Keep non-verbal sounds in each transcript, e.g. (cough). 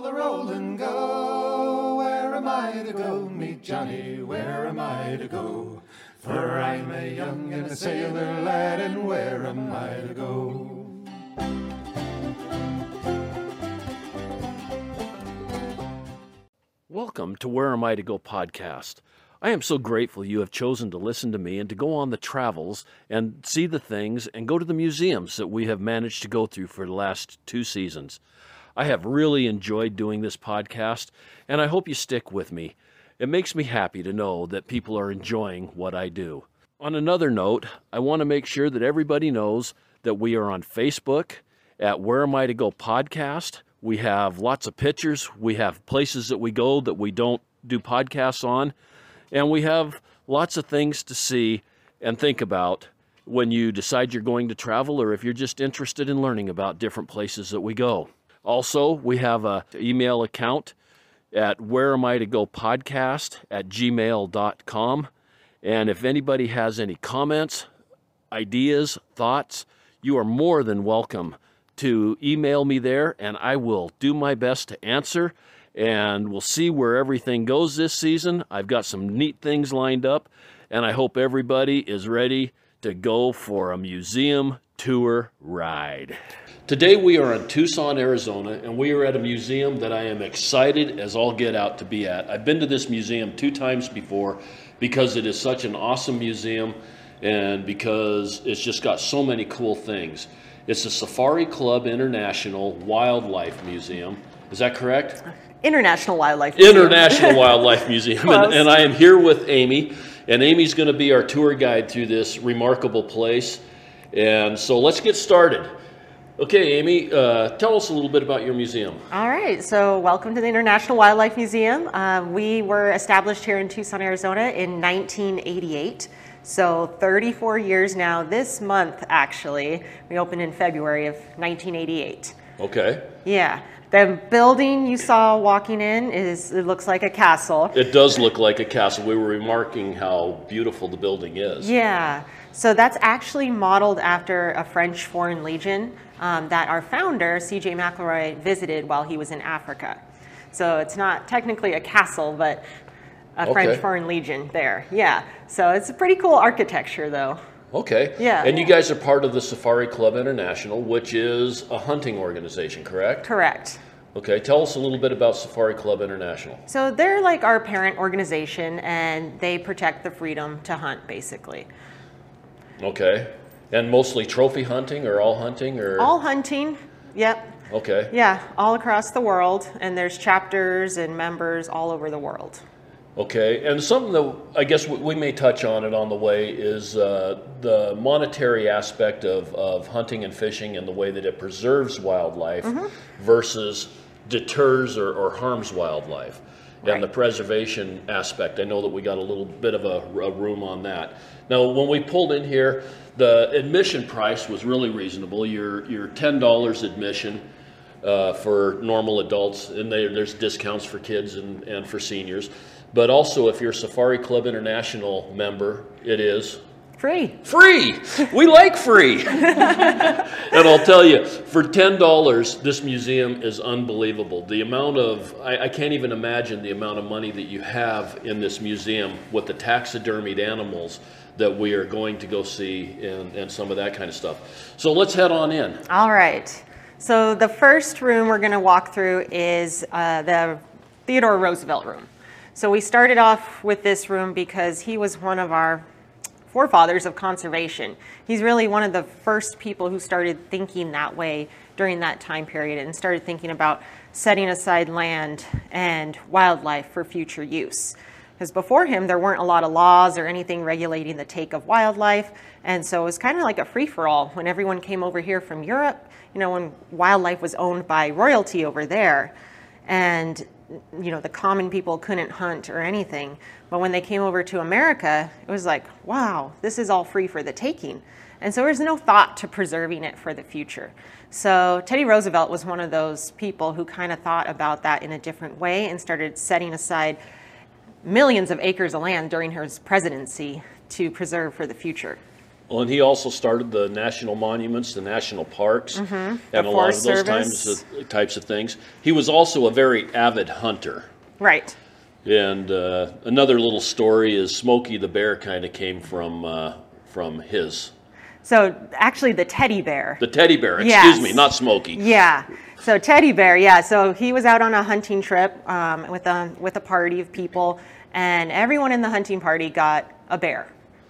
the roll and go. Where am I to go, me Johnny? Where am I to go? For I'm a young and a sailor lad, and where am I to go? Welcome to Where Am I to Go podcast. I am so grateful you have chosen to listen to me and to go on the travels and see the things and go to the museums that we have managed to go through for the last two seasons. I have really enjoyed doing this podcast, and I hope you stick with me. It makes me happy to know that people are enjoying what I do. On another note, I want to make sure that everybody knows that we are on Facebook at Where Am I to Go podcast. We have lots of pictures. We have places that we go that we don't do podcasts on. And we have lots of things to see and think about when you decide you're going to travel or if you're just interested in learning about different places that we go. Also, we have an email account at where am I to go podcast at gmail.com. And if anybody has any comments, ideas, thoughts, you are more than welcome to email me there and I will do my best to answer and we'll see where everything goes this season. I've got some neat things lined up and I hope everybody is ready to go for a museum tour ride. Today we are in Tucson, Arizona, and we are at a museum that I am excited as all get out to be at. I've been to this museum two times before because it is such an awesome museum and because it's just got so many cool things. It's the Safari Club International Wildlife Museum. Is that correct? International Wildlife Museum. International (laughs) Wildlife Museum. And, and I am here with Amy, and Amy's going to be our tour guide through this remarkable place. And so let's get started. Okay, Amy, uh, tell us a little bit about your museum. All right, so welcome to the International Wildlife Museum. Uh, we were established here in Tucson, Arizona in 1988. So 34 years now, this month actually. We opened in February of 1988. Okay. Yeah. The building you saw walking in is, it looks like a castle. It does look like a castle. We were remarking how beautiful the building is. Yeah. So that's actually modeled after a French Foreign Legion um, that our founder, C.J. McElroy, visited while he was in Africa. So it's not technically a castle, but a Okay. French Foreign Legion there. Yeah. So it's a pretty cool architecture, though. Okay. Yeah. And you guys are part of the Safari Club International, which is a hunting organization, correct? Correct. Okay. Tell us a little bit about Safari Club International. So they're like our parent organization, and they protect the freedom to hunt, basically. Okay. And mostly trophy hunting or all hunting or? All hunting. Yep. Okay. Yeah, all across the world, and there's chapters and members all over the world. Okay, and something that I guess we- may touch on it on the way is uh, the monetary aspect of, of hunting and fishing and the way that it preserves wildlife Mm-hmm. versus deters or, or harms wildlife. And the preservation aspect, I know that we got a little bit of a, a room on that. Now, when we pulled in here, the admission price was really reasonable. Your, your $10 admission uh, for normal adults, and they, there's discounts for kids and, and for seniors. But also, if you're a Safari Club International member, it is Free. free. We like free. (laughs) and I'll tell you, for ten dollars, this museum is unbelievable. The amount of I, I can't even imagine the amount of money that you have in this museum with the taxidermied animals that we are going to go see and, and some of that kind of stuff. So let's head on in. All right. So the first room we're going to walk through is uh, the Theodore Roosevelt room. So we started off with this room because he was one of our forefathers of conservation. He's really one of the first people who started thinking that way during that time period and started thinking about setting aside land and wildlife for future use. Because before him, there weren't a lot of laws or anything regulating the take of wildlife. And so it was kind of like a free for all when everyone came over here from Europe, you know, when wildlife was owned by royalty over there. And, you know, the common people couldn't hunt or anything. But when they came over to America, it was like, wow, this is all free for the taking. And so there's no thought to preserving it for the future. So Teddy Roosevelt was one of those people who kind of thought about that in a different way and started setting aside millions of acres of land during his presidency to preserve for the future. Well, and he also started the national monuments, the national parks, and a lot Mm-hmm. Of those times, of, types of things. He was also a very avid hunter. Right. And uh, another little story is Smokey the Bear kind of came from uh, from his So actually, the teddy bear. the teddy bear. Excuse Yes. me, not Smokey. Yeah. So teddy bear, yeah. So he was out on a hunting trip um, with a with a party of people, and everyone in the hunting party got a bear,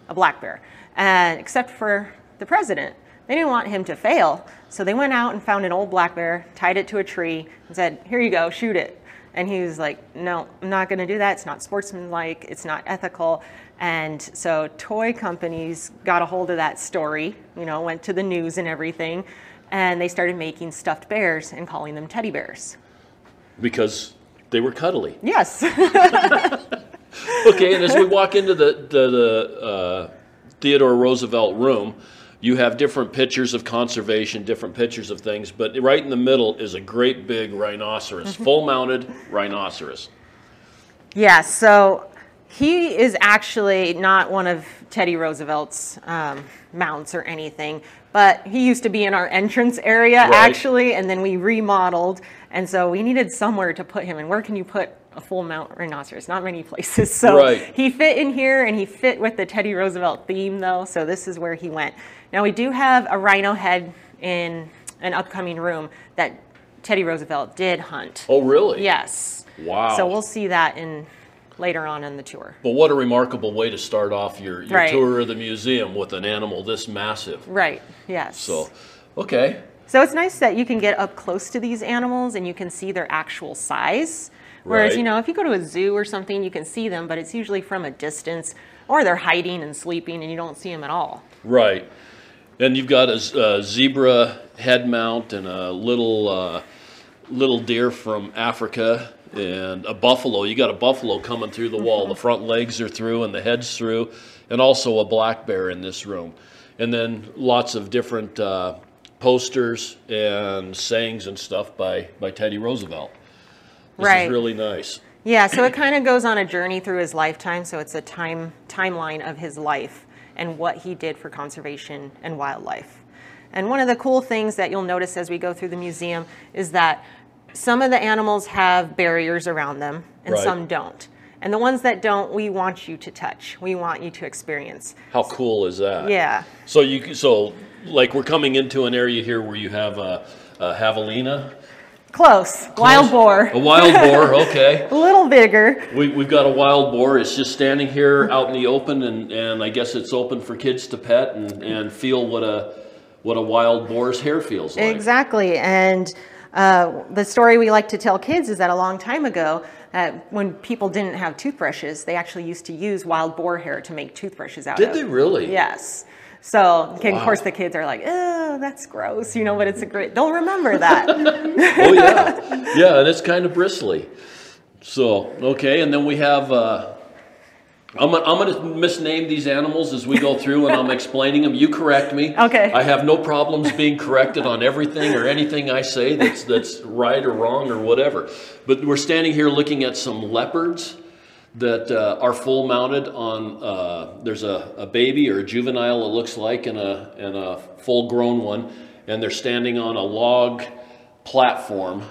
a black bear, and except for the president. They didn't want him to fail, so they went out and found an old black bear, tied it to a tree, and said, "Here you go, shoot it." And he was like, "No, I'm not going to do that. It's not sportsmanlike. It's not ethical." And so toy companies got a hold of that story, you know, went to the news and everything, and they started making stuffed bears and calling them teddy bears. Because they were cuddly. Yes. (laughs) Okay, and as we walk into the the, the uh, Theodore Roosevelt room, you have different pictures of conservation, different pictures of things, but right in the middle is a great big rhinoceros, Mm-hmm. full-mounted rhinoceros. yeah, so he is actually not one of Teddy Roosevelt's um, mounts or anything, but he used to be in our entrance area Right. actually, and then we remodeled, and so we needed somewhere to put him. And where can you put a full mount rhinoceros? Not many places. (laughs) So Right. he fit in here, and he fit with the Teddy Roosevelt theme, though. So this is where he went. Now we do have a rhino head in an upcoming room that Teddy Roosevelt did hunt. Oh, really? Yes. Wow. So we'll see that in later on in the tour. But what a remarkable way to start off your, your Right. tour of the museum with an animal this massive. Right. Yes. So, okay. So it's nice that you can get up close to these animals and you can see their actual size. Whereas, Right. you know, if you go to a zoo or something, you can see them, but it's usually from a distance or they're hiding and sleeping and you don't see them at all. Right. And you've got a zebra head mount and a little uh, little deer from Africa and a buffalo. You got a buffalo coming through the wall. The front legs are through and the head's through, and also a black bear in this room. And then lots of different uh, posters and sayings and stuff by, by Teddy Roosevelt. This Right. is really nice. Yeah, so it kind of goes on a journey through his lifetime. So it's a time timeline of his life and what he did for conservation and wildlife. And one of the cool things that you'll notice as we go through the museum is that some of the animals have barriers around them and Right. some don't. And the ones that don't, we want you to touch. We want you to experience. How cool is that? Yeah. So you so like we're coming into an area here where you have a, a javelina, Close. Wild boar. a wild boar. (laughs) Okay, A little bigger. we, we've got a wild boar. It's just standing here out in the open, and, and I guess it's open for kids to pet and, and feel what a what a wild boar's hair feels like. Exactly. And uh, the story we like to tell kids is that a long time ago, uh, when people didn't have toothbrushes, they actually used to use wild boar hair to make toothbrushes out Did of. Did they really? Yes. So, okay, of course, the kids are like, "Oh, that's gross," you know. But it's a great. They'll remember that. (laughs) Oh yeah, yeah, and it's kind of bristly. So okay, and then we have. Uh, I'm I'm gonna misname these animals as we go through, and I'm explaining them. You correct me. Okay. I have no problems being corrected on everything or anything I say that's that's right or wrong or whatever. But we're standing here looking at some leopards that uh, are full mounted on. Uh, there's a, a baby or a juvenile it looks like, and a and a full grown one, and they're standing on a log platform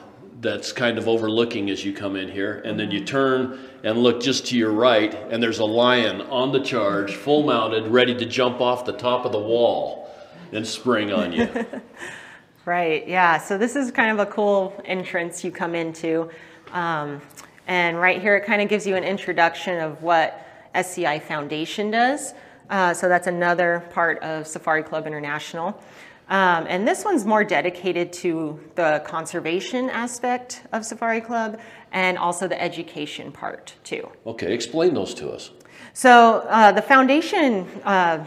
that's kind of overlooking as you come in here, and then you turn and look just to your right, and there's a lion on the charge, full mounted, ready to jump off the top of the wall and spring on you. (laughs) Right, yeah. So this is kind of a cool entrance you come into. Um, and right here, it kind of gives you an introduction of what SCI Foundation does. Uh, so that's another part of Safari Club International. Um, and this one's more dedicated to the conservation aspect of Safari Club and also the education part too. Okay, explain those to us. So uh, the foundation uh,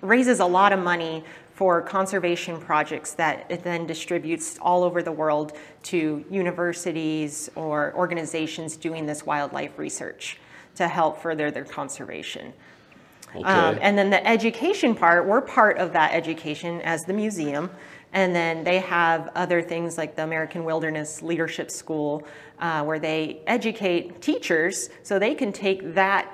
raises a lot of money for conservation projects that it then distributes all over the world to universities or organizations doing this wildlife research to help further their conservation. Okay. Um, and then the education part, we're part of that education as the museum. And then they have other things like the American Wilderness Leadership School, uh, where they educate teachers so they can take that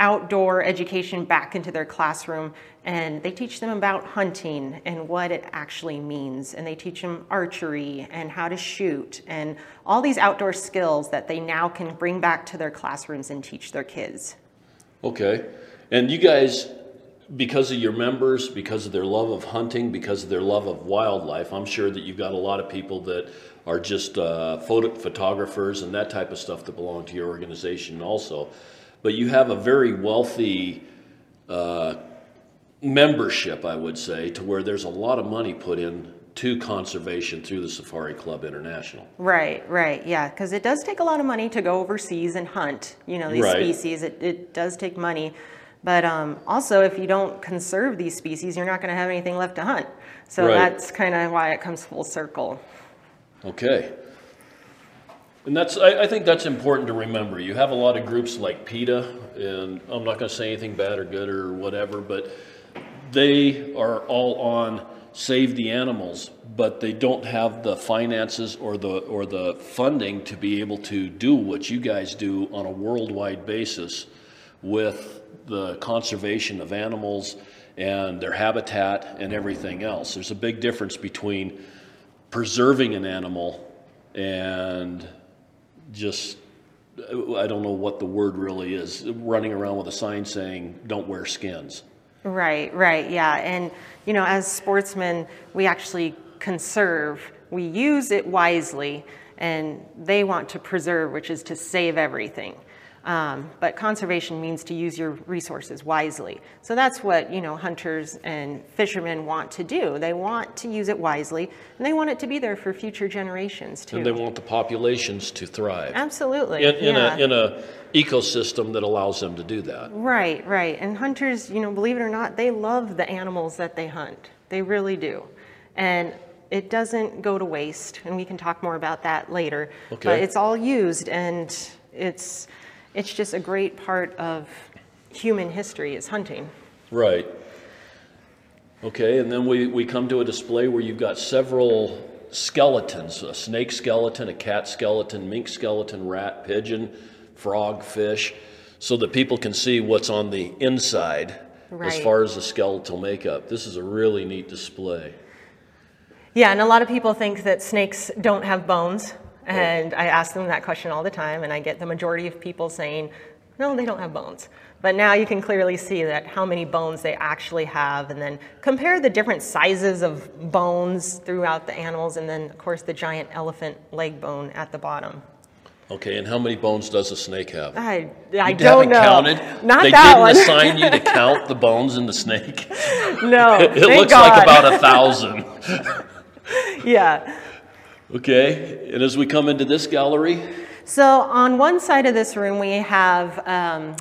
outdoor education back into their classroom and they teach them about hunting and what it actually means and they teach them archery and how to shoot and all these outdoor skills that they now can bring back to their classrooms and teach their kids Okay. And you guys, because of your members, because of their love of hunting, because of their love of wildlife, I'm sure that you've got a lot of people that are just uh, photo- photographers and that type of stuff that belong to your organization also. But you have a very wealthy uh, membership, I would say, to where there's a lot of money put in to conservation through the Safari Club International. Right, right, yeah, because it does take a lot of money to go overseas and hunt, you know, these Right. species. It, it does take money. But um, also, if you don't conserve these species, you're not going to have anything left to hunt. So Right. that's kind of why it comes full circle. Okay. And that's, I, I think that's important to remember. You have a lot of groups like PETA, and I'm not going to say anything bad or good or whatever, but they are all on save the animals, but they don't have the finances or the or the funding to be able to do what you guys do on a worldwide basis with the conservation of animals and their habitat and everything else. There's a big difference between preserving an animal and just I don't know what the word really is running around with a sign saying don't wear skins. Right, right, yeah. And, you know, as sportsmen, we actually conserve, we use it wisely, and they want to preserve, which is to save everything. Um, but conservation means to use your resources wisely. So that's what, you know, hunters and fishermen want to do. They want to use it wisely, and they want it to be there for future generations, too. And they want the populations to thrive Absolutely. in, in yeah. a in a ecosystem that allows them to do that. Right, right. And hunters, you know, believe it or not, they love the animals that they hunt. They really do. And it doesn't go to waste, and we can talk more about that later. Okay. But it's all used and it's it's just a great part of human history is hunting. Right. Okay, and then we, we come to a display where you've got several skeletons a snake skeleton, a cat skeleton, mink skeleton, rat, pigeon, frog, fish, so that people can see what's on the inside as far as the skeletal makeup. This is a really neat display. Yeah, and a lot of people think that snakes don't have bones. And I ask them that question all the time, and I get the majority of people saying, no, they don't have bones. But now you can clearly see that how many bones they actually have, and then compare the different sizes of bones throughout the animals, and then, of course, the giant elephant leg bone at the bottom. Okay, and how many bones does a snake have? I, I you don't know. counted? Not they that didn't one. assign you to (laughs) count the bones in the snake. no, (laughs) It looks God. like about a thousand. (laughs) yeah. Okay, and as we come into this gallery, So on one side of this room, we have um,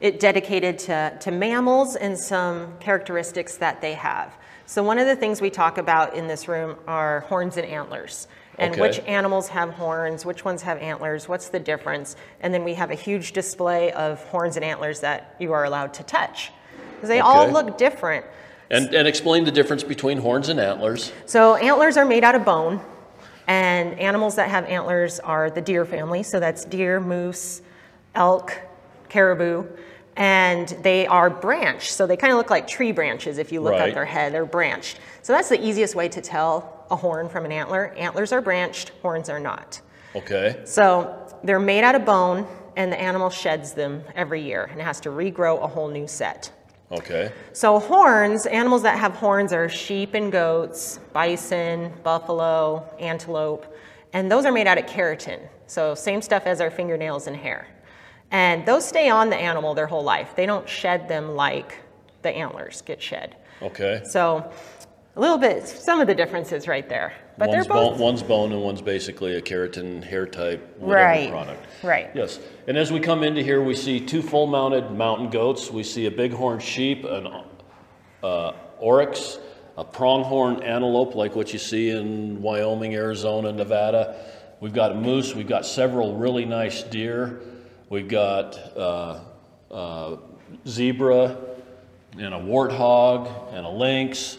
it dedicated to, to mammals and some characteristics that they have. So one of the things we talk about in this room are horns and antlers. And Okay. which animals have horns, which ones have antlers, what's the difference? And then we have a huge display of horns and antlers that you are allowed to touch. Because they all look different. and, and explain the difference between horns and antlers. So antlers are made out of bone, and animals that have antlers are the deer family. So that's deer, moose, elk, caribou, and they are branched. So they kind of look like tree branches if you look Right. at their head. They're branched. So that's the easiest way to tell a horn from an antler. Antlers are branched, horns are not. Okay, So they're made out of bone, and the animal sheds them every year and has to regrow a whole new set. Okay, So horns, animals that have horns are sheep and goats, bison, buffalo, antelope, and those are made out of keratin. So same stuff as our fingernails and hair. And those stay on the animal their whole life. They don't shed them like the antlers get shed. okay. So a little bit, some of the differences right there. But one's, they're both bone, one's bone and one's basically a keratin hair type whatever Right, product. right. Yes, and as we come into here, we see two full-mounted mountain goats. We see a bighorn sheep, an uh, oryx, a pronghorn antelope, like what you see in Wyoming, Arizona, Nevada. We've got a moose. We've got several really nice deer. We've got uh, uh, zebra and a warthog and a lynx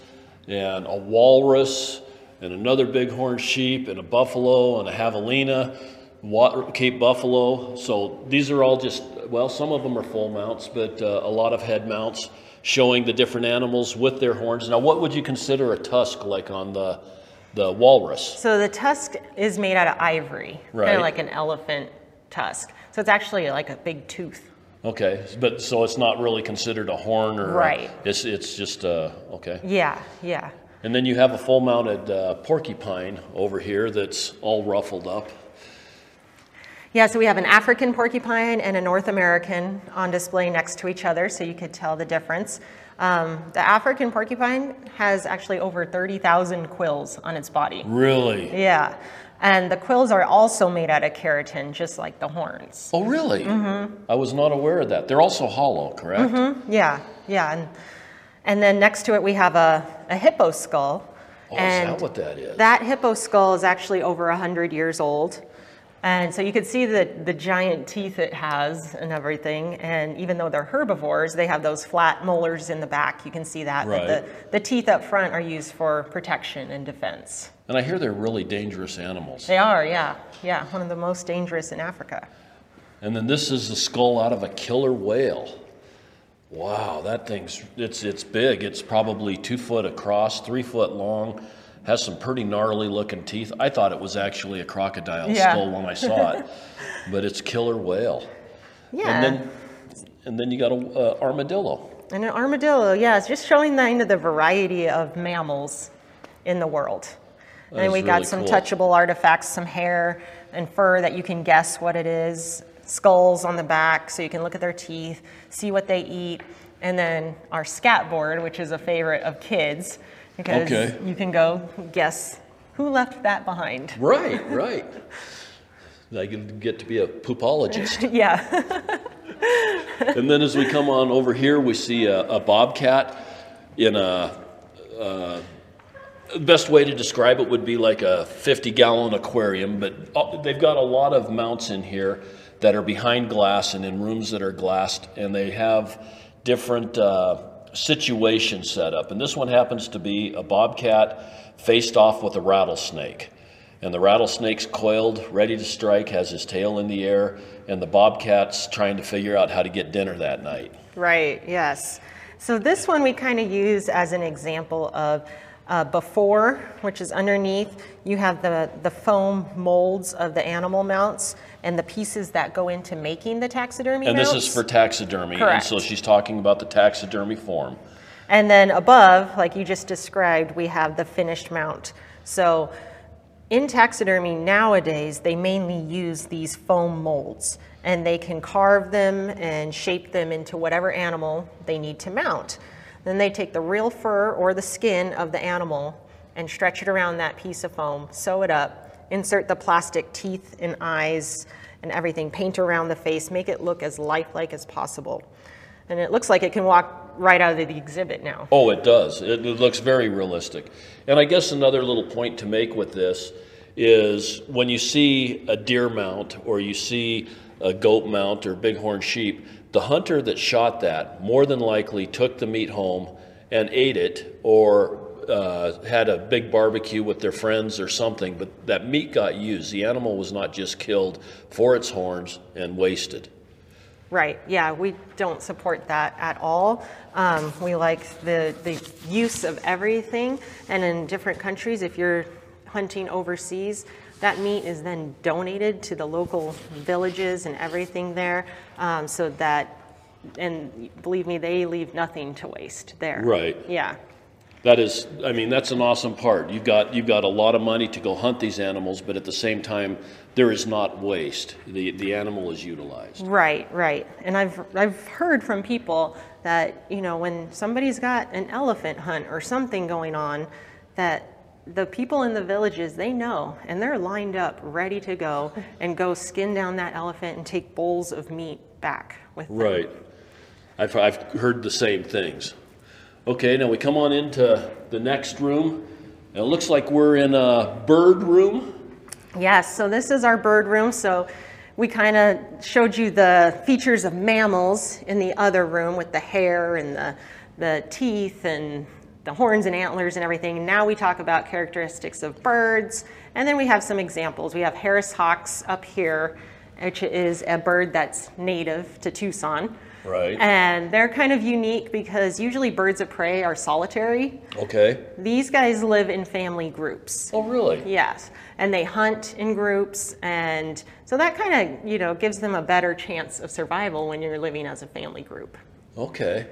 and a walrus and another bighorn sheep and a buffalo and a javelina. Wa- Cape Buffalo. So these are all just, well, some of them are full mounts, but uh, a lot of head mounts showing the different animals with their horns. Now, what would you consider a tusk like on the, the walrus? So the tusk is made out of ivory, kind of like an elephant tusk. So it's actually like a big tooth. Okay, but so it's not really considered a horn or a- Right. it's it's just uh, okay. Yeah, yeah. And then you have a full mounted uh, porcupine over here that's all ruffled up. Yeah, so we have an African porcupine and a North American on display next to each other, so you could tell the difference. Um, the African porcupine has actually over 30,000 quills on its body. Really? Yeah, and the quills are also made out of keratin, just like the horns. Oh, really? Mm-hmm. I was not aware of that. They're also hollow, correct? Yeah, yeah, and, and then next to it we have a, a hippo skull. Oh, and is that what that is? That hippo skull is actually over 100 years old. And so you can see the, the giant teeth it has and everything. And even though they're herbivores, they have those flat molars in the back. You can see that. But Right. the, the teeth up front are used for protection and defense. and I hear they're really dangerous animals. They are, yeah. Yeah, one of the most dangerous in Africa. And then this is the skull out of a killer whale. Wow, that thing's it's it's big. It's probably two foot across, three foot long. Has some pretty gnarly looking teeth. I thought it was actually a crocodile Yeah. skull when I saw it, (laughs) but it's killer whale. Yeah. And then and then you got a uh, armadillo. And an armadillo, yeah, it's just showing the end of the variety of mammals in the world. That and we got some cool. touchable artifacts, some hair and fur that you can guess what it is, skulls on the back, so you can look at their teeth, see what they eat, and then our scat board, which is a favorite of kids, because Okay. you can go guess who left that behind. Right, (laughs) right. I can get to be a poopologist. (laughs) yeah. and then as we come on over here, we see a, a bobcat in a. Uh, the best way to describe it would be like a 50 gallon aquarium, but uh, they've got a lot of mounts in here that are behind glass and in rooms that are glassed, and they have different uh, situations set up. And this one happens to be a bobcat faced off with a rattlesnake. And the rattlesnake's coiled, ready to strike, has his tail in the air, and the bobcat's trying to figure out how to get dinner that night. Right, yes. So this one we kind of use as an example of uh, before, which is underneath, you have the, the foam molds of the animal mounts and the pieces that go into making the taxidermy And this is for taxidermy, Correct. and so she's talking about the taxidermy form. And then above, like you just described, we have the finished mount. So in taxidermy nowadays, they mainly use these foam molds and they can carve them and shape them into whatever animal they need to mount. Then they take the real fur or the skin of the animal and stretch it around that piece of foam, sew it up, insert the plastic teeth and eyes and everything, paint around the face, make it look as lifelike as possible. And it looks like it can walk right out of the exhibit now. Oh, it does. It, it looks very realistic. And I guess another little point to make with this is when you see a deer mount or you see a goat mount or bighorn sheep, the hunter that shot that more than likely took the meat home and ate it or uh, had a big barbecue with their friends or something, but that meat got used. The animal was not just killed for its horns and wasted. Right, yeah, we don't support that at all. Um, we like the, the use of everything, and in different countries, if you're hunting overseas, that meat is then donated to the local villages and everything there, um, so that, and believe me, they leave nothing to waste there. Right. Yeah, That is, I mean, that's an awesome part. You've got you've got a lot of money to go hunt these animals, but at the same time, there is not waste. The the animal is utilized. Right, right. And I've I've heard from people that, you know, when somebody's got an elephant hunt or something going on, that the people in the villages, they know and they're lined up ready to go (laughs) and go skin down that elephant and take bowls of meat back with them. Right. I've I've heard the same things. Okay, now we come on into the next room. It looks like we're in a bird room. Yes, so this is our bird room. So we kind of showed you the features of mammals in the other room with the hair and the, the teeth and the horns and antlers and everything. Now we talk about characteristics of birds, and then we have some examples. We have Harris hawks up here, which is a bird that's native to Tucson. Right. And they're kind of unique because usually birds of prey are solitary. Okay. These guys live in family groups. Oh, really? Yes, and they hunt in groups, and so that kind of you know gives them a better chance of survival when you're living as a family group. Okay.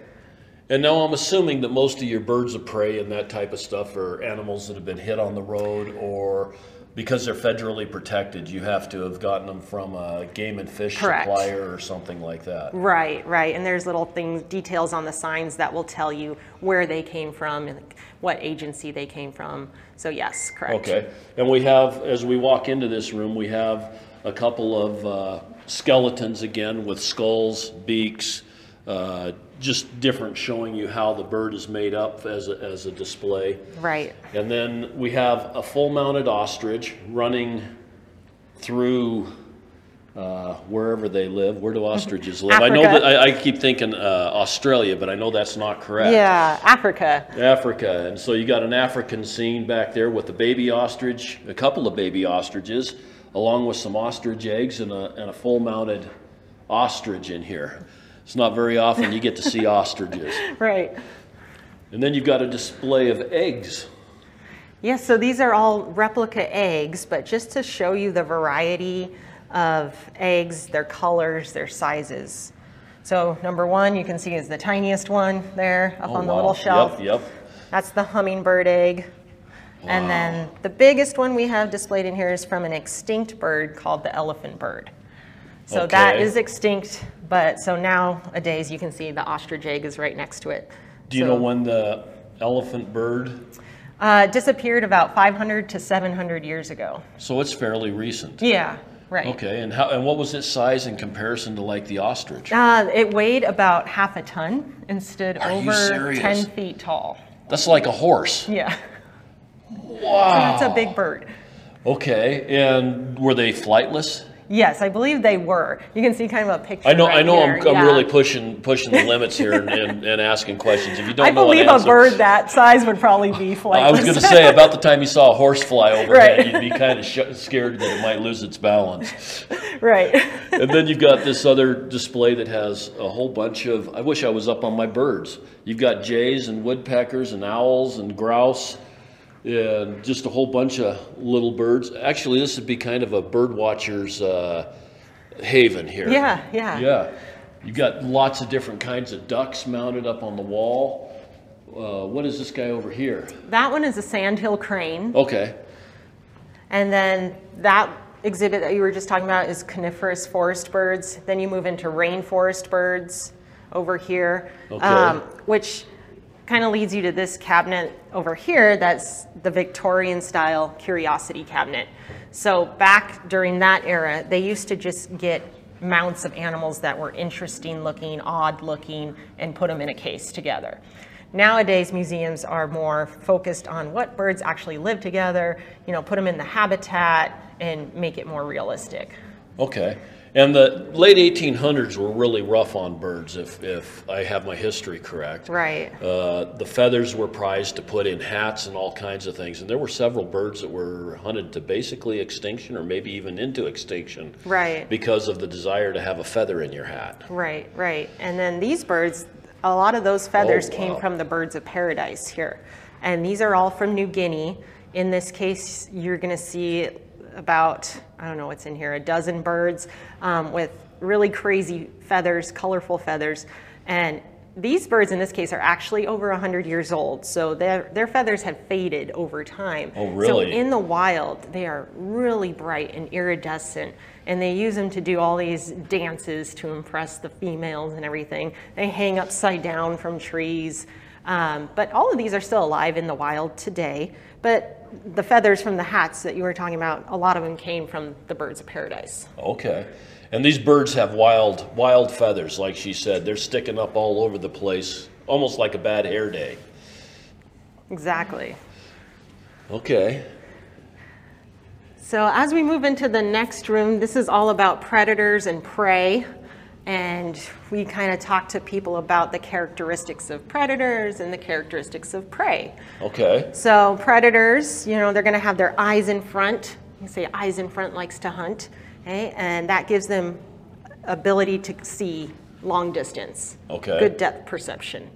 And now I'm assuming that most of your birds of prey and that type of stuff are animals that have been hit on the road or because they're federally protected, you have to have gotten them from a game and fish Correct. supplier or something like that. Right, right, and there's little things, details on the signs that will tell you where they came from and what agency they came from. So yes, correct. Okay. And we have, as we walk into this room, we have a couple of uh, skeletons again with skulls, beaks, uh, just different showing you how the bird is made up as a, as a display. Right. And then we have a full mounted ostrich running through uh, wherever they live. Where do ostriches (laughs) live? Africa. I know that I, I keep thinking uh, Australia, but I know that's not correct. Yeah, Africa. Africa. And so you got an African scene back there with a baby ostrich, a couple of baby ostriches, along with some ostrich eggs and a, and a full mounted ostrich in here. It's not very often you get to see (laughs) ostriches. Right. And then you've got a display of eggs. Yes, so these are all replica eggs, but just to show you the variety of eggs, their colors, their sizes. So number one, you can see is the tiniest one there up Oh, on the wow. little shelf. Yep, yep. That's the hummingbird egg. And then the biggest one we have displayed in here is from an extinct bird called the elephant bird. So that Okay. is extinct, but so nowadays you can see the ostrich egg is right next to it. Do you So, know when the elephant bird? Uh, disappeared about 500 to 700 years ago. So it's fairly recent. Yeah, right. Okay, and how and what was its size in comparison to like the ostrich? Uh, it weighed about half a ton and stood Are over 10 feet tall. That's like a horse. Yeah. Wow. So that's a big bird. Okay, and were they flightless? Yes, I believe they were. You can see kind of a picture. I know, right I know, I'm. I'm Yeah. really pushing pushing the limits here and, and, and asking questions. If you don't I know believe an a bird that size would probably be flightless. I was going to say about the time you saw a horse fly overhead, Right. you'd be kind of sh- scared that it might lose its balance. (laughs) right. And then you've got this other display that has a whole bunch of. I wish I was up on my birds. You've got jays and woodpeckers and owls and grouse. And just a whole bunch of little birds. Actually, this would be kind of a bird watcher's uh, haven here. Yeah, yeah. Yeah. You've got lots of different kinds of ducks mounted up on the wall. Uh, what is this guy over here? That one is a sandhill crane. Okay. And then that exhibit that you were just talking about is coniferous forest birds. Then you move into rainforest birds over here, um, which kind of leads you to this cabinet over here that's the Victorian style curiosity cabinet. So back during that era, they used to just get mounts of animals that were interesting looking, odd looking, and put them in a case together. Nowadays, museums are more focused on what birds actually live together, you know, put them in the habitat and make it more realistic. Okay. And the late 1800s were really rough on birds, if, if I have my history correct. Right. Uh, the feathers were prized to put in hats and all kinds of things. And there were several birds that were hunted to basically extinction or maybe even into extinction. Right. Because of the desire to have a feather in your hat. Right, right. And then these birds, a lot of those feathers Oh, came wow. from the birds of paradise here. And these are all from New Guinea. In this case, you're going to see about, I don't know what's in here, a dozen birds um, with really crazy feathers, colorful feathers. And these birds in this case are actually over 100 years old, so their, their feathers have faded over time. Oh, really? So in the wild, they are really bright and iridescent, and they use them to do all these dances to impress the females and everything. They hang upside down from trees. Um, but all of these are still alive in the wild today. But the feathers from the hats that you were talking about, a lot of them came from the birds of paradise. Okay. And these birds have wild, wild feathers, like she said. They're sticking up all over the place, almost like a bad hair day. Exactly. Okay. So as we move into the next room, this is all about predators and prey. And we kind of talk to people about the characteristics of predators and the characteristics of prey. Okay. So predators, you know, they're going to have their eyes in front. You say eyes in front likes to hunt, okay? and that gives them ability to see long distance. Okay. Good depth perception.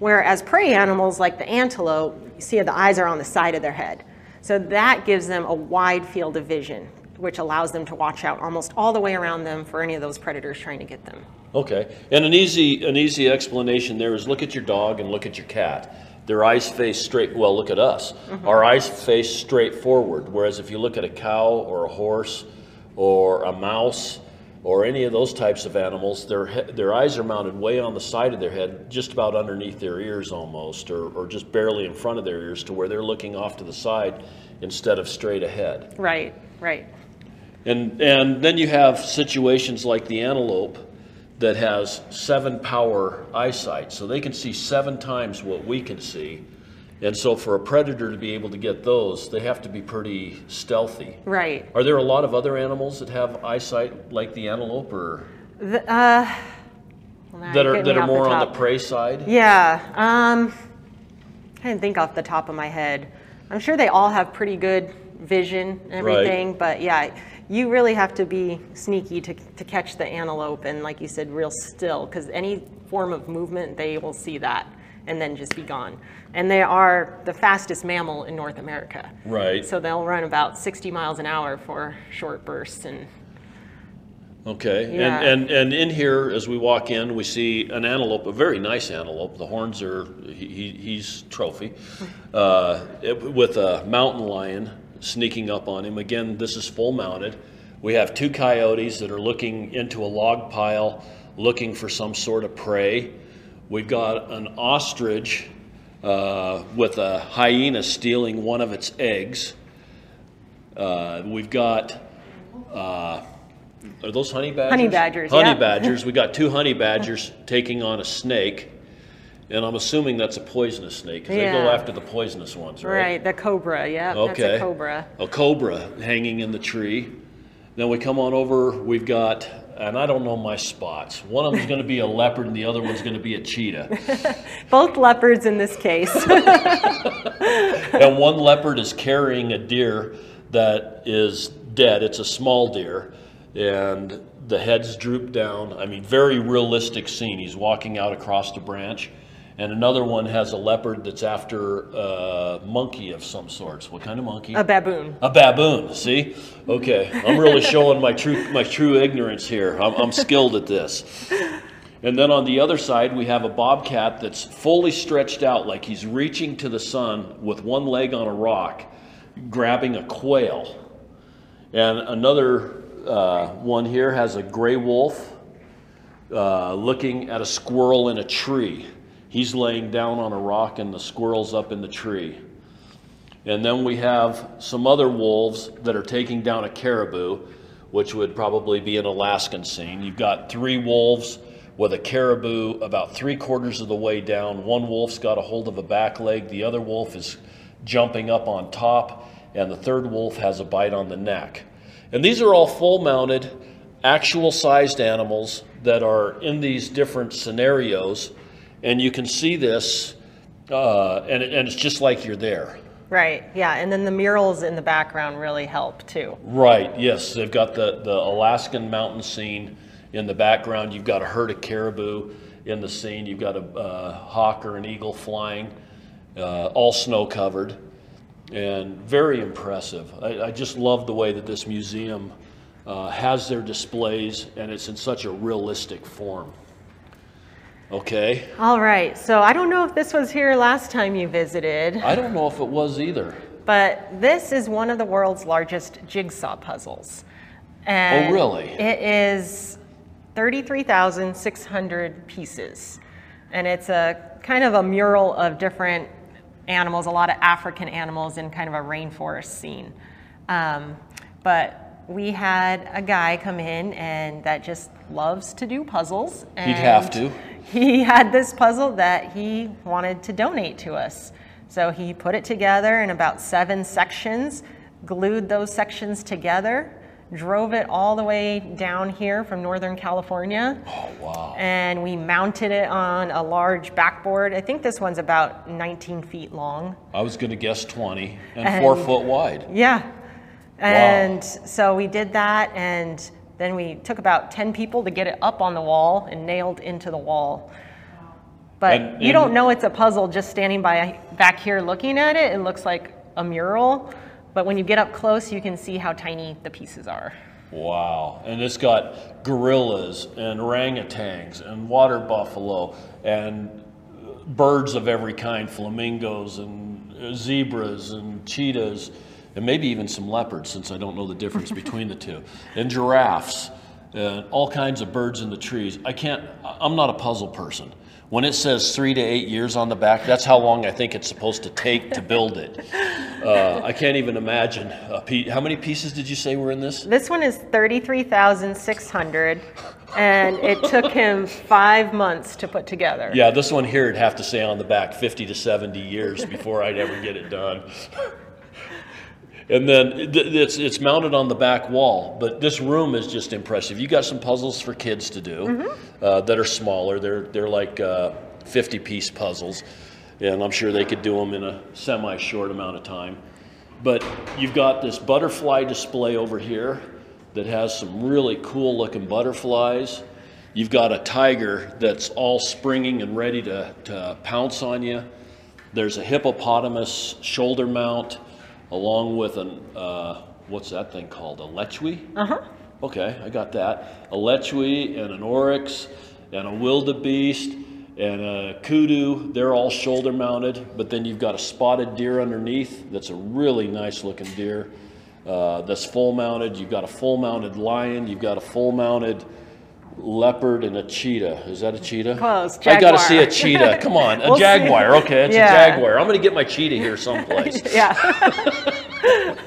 Whereas prey animals like the antelope, you see the eyes are on the side of their head. So that gives them a wide field of vision, which allows them to watch out almost all the way around them for any of those predators trying to get them. Okay. And an easy an easy explanation there is look at your dog and look at your cat. Their eyes face straight. Well, look at us. Mm-hmm. Our eyes face straight forward. Whereas if you look at a cow or a horse or a mouse or any of those types of animals, their he- their eyes are mounted way on the side of their head, just about underneath their ears almost, or, or just barely in front of their ears, to where they're looking off to the side instead of straight ahead. Right, right. And, and then you have situations like the antelope that has seven power eyesight, so they can see seven times what we can see. And so for a predator to be able to get those, they have to be pretty stealthy. Right. Are there a lot of other animals that have eyesight like the antelope or The, uh, well, that you're that are more on the prey side? Yeah. Um, I didn't think off the top of my head. I'm sure they all have pretty good vision and Right. everything, but yeah, you really have to be sneaky to, to catch the antelope and, like you said, real still, because any form of movement, they will see that and then just be gone. And they are the fastest mammal in North America. Right. So they'll run about 60 miles an hour for short bursts and Okay, Yeah. and, and, and in here, as we walk in, we see an antelope, a very nice antelope. The horns are, he, he- he's trophy, (laughs) uh, it- with a mountain lion sneaking up on him. Again, this is full mounted. We have two coyotes that are looking into a log pile, looking for some sort of prey. We've got an ostrich uh, with a hyena stealing one of its eggs. Uh, we've got uh, are those honey badgers? Honey badgers, Honey yeah. badgers. (laughs) We got two honey badgers taking on a snake, and I'm assuming that's a poisonous snake because they go Yeah. after the poisonous ones, right? right, the cobra. Yeah, Okay. that's a cobra. A cobra hanging in the tree. Then we come on over. We've got, and I don't know my spots. One of them's going to be a leopard, and the other one's going to be a cheetah. (laughs) Both leopards in this case. (laughs) and one leopard is carrying a deer that is dead. It's a small deer, and the head's drooped down. I mean, very realistic scene. He's walking out across the branch, and another one has a leopard that's after a monkey of some sorts. What kind of monkey? a baboon. A baboon. See, okay, I'm really showing my true my true ignorance here. I'm, I'm skilled at this. And then on the other side, we have a bobcat that's fully stretched out, like he's reaching to the sun with one leg on a rock, grabbing a quail. And another uh, one here has a gray wolf uh, looking at a squirrel in a tree. He's laying down on a rock, and the squirrel's up in the tree. And then we have some other wolves that are taking down a caribou, which would probably be an Alaskan scene. You've got three wolves with a caribou about three quarters of the way down. One wolf's got a hold of a back leg, the other wolf is jumping up on top, and the third wolf has a bite on the neck. And these are all full mounted, actual sized animals that are in these different scenarios. And you can see this, uh, and, and it's just like you're there. Right, yeah, and then the murals in the background really help too. Right, yes. They've got the, the Alaskan mountain scene in the background. You've got a herd of caribou in the scene. You've got a uh, hawk or an eagle flying, uh, all snow covered, and very impressive. I, I just love the way that this museum uh, has their displays, and it's in such a realistic form. Okay. All right, so I don't know if this was here last time you visited, I don't know if it was either. but this is one of the world's largest jigsaw puzzles. And Oh, really? It is 33,600 pieces. And it's a kind of a mural of different animals, a lot of African animals in kind of a rainforest scene. Um, but we had a guy come in and that just loves to do puzzles. He'd have to. He had this puzzle that he wanted to donate to us. So he put it together in about seven sections, glued those sections together, drove it all the way down here from Northern California. Oh, wow. And we mounted it on a large backboard. I think this one's about 19 feet long. I was going to guess 20 and, And- four foot wide. Yeah. And so we did that, and then we took about 10 people to get it up on the wall and nailed into the wall. But And- you don't know it's a puzzle just standing by back here looking at it. It looks like a mural. But when you get up close, you can see how tiny the pieces are. Wow. And it's got gorillas and orangutans and water buffalo and birds of every kind flamingos and zebras and cheetahs and maybe even some leopards, since I don't know the difference (laughs) between the two, and giraffes and all kinds of birds in the trees. I can't, I'm not a puzzle person. When it says three to eight years on the back, that's how long I think it's supposed to take to build it. (laughs) Uh, I can't even imagine. A pe- how many pieces did you say were in this? This one is 33,600, and it took him five months to put together. Yeah, this one here would have to say on the back 50 to 70 years before I'd ever get it done. (laughs) And then it- it's, it's mounted on the back wall, but this room is just impressive. You got some puzzles for kids to do uh, that are smaller. They're, they're like uh, 50 piece puzzles, and I'm sure they could do them in a semi short amount of time. But you've got this butterfly display over here that has some really cool looking butterflies. You've got a tiger that's all springing and ready to, to pounce on you. There's a hippopotamus shoulder mount, along with an, uh, what's that thing called? A lechwe? Uh huh. Okay, I got that. A lechwe and an oryx and a wildebeest and a kudu. They're all shoulder mounted, but then you've got a spotted deer underneath that's a really nice looking deer uh, that's full mounted. You've got a full mounted lion. You've got a full mounted leopard and a cheetah. Is that a cheetah? Close. I got to see a cheetah. (laughs) Come on, a We'll see. jaguar. Okay, it's Yeah. a jaguar. I'm going to get my cheetah here someplace. (laughs) Yeah.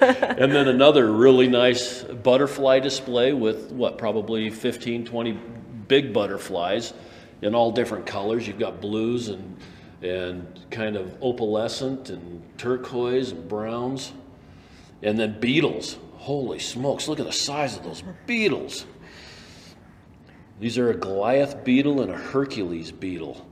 (laughs) and then another really nice butterfly display with what, probably 15, 20 big butterflies in all different colors. You've got blues and and kind of opalescent and turquoise and browns. And then beetles. Holy smokes, look at the size of those beetles. These are a Goliath beetle and a Hercules beetle.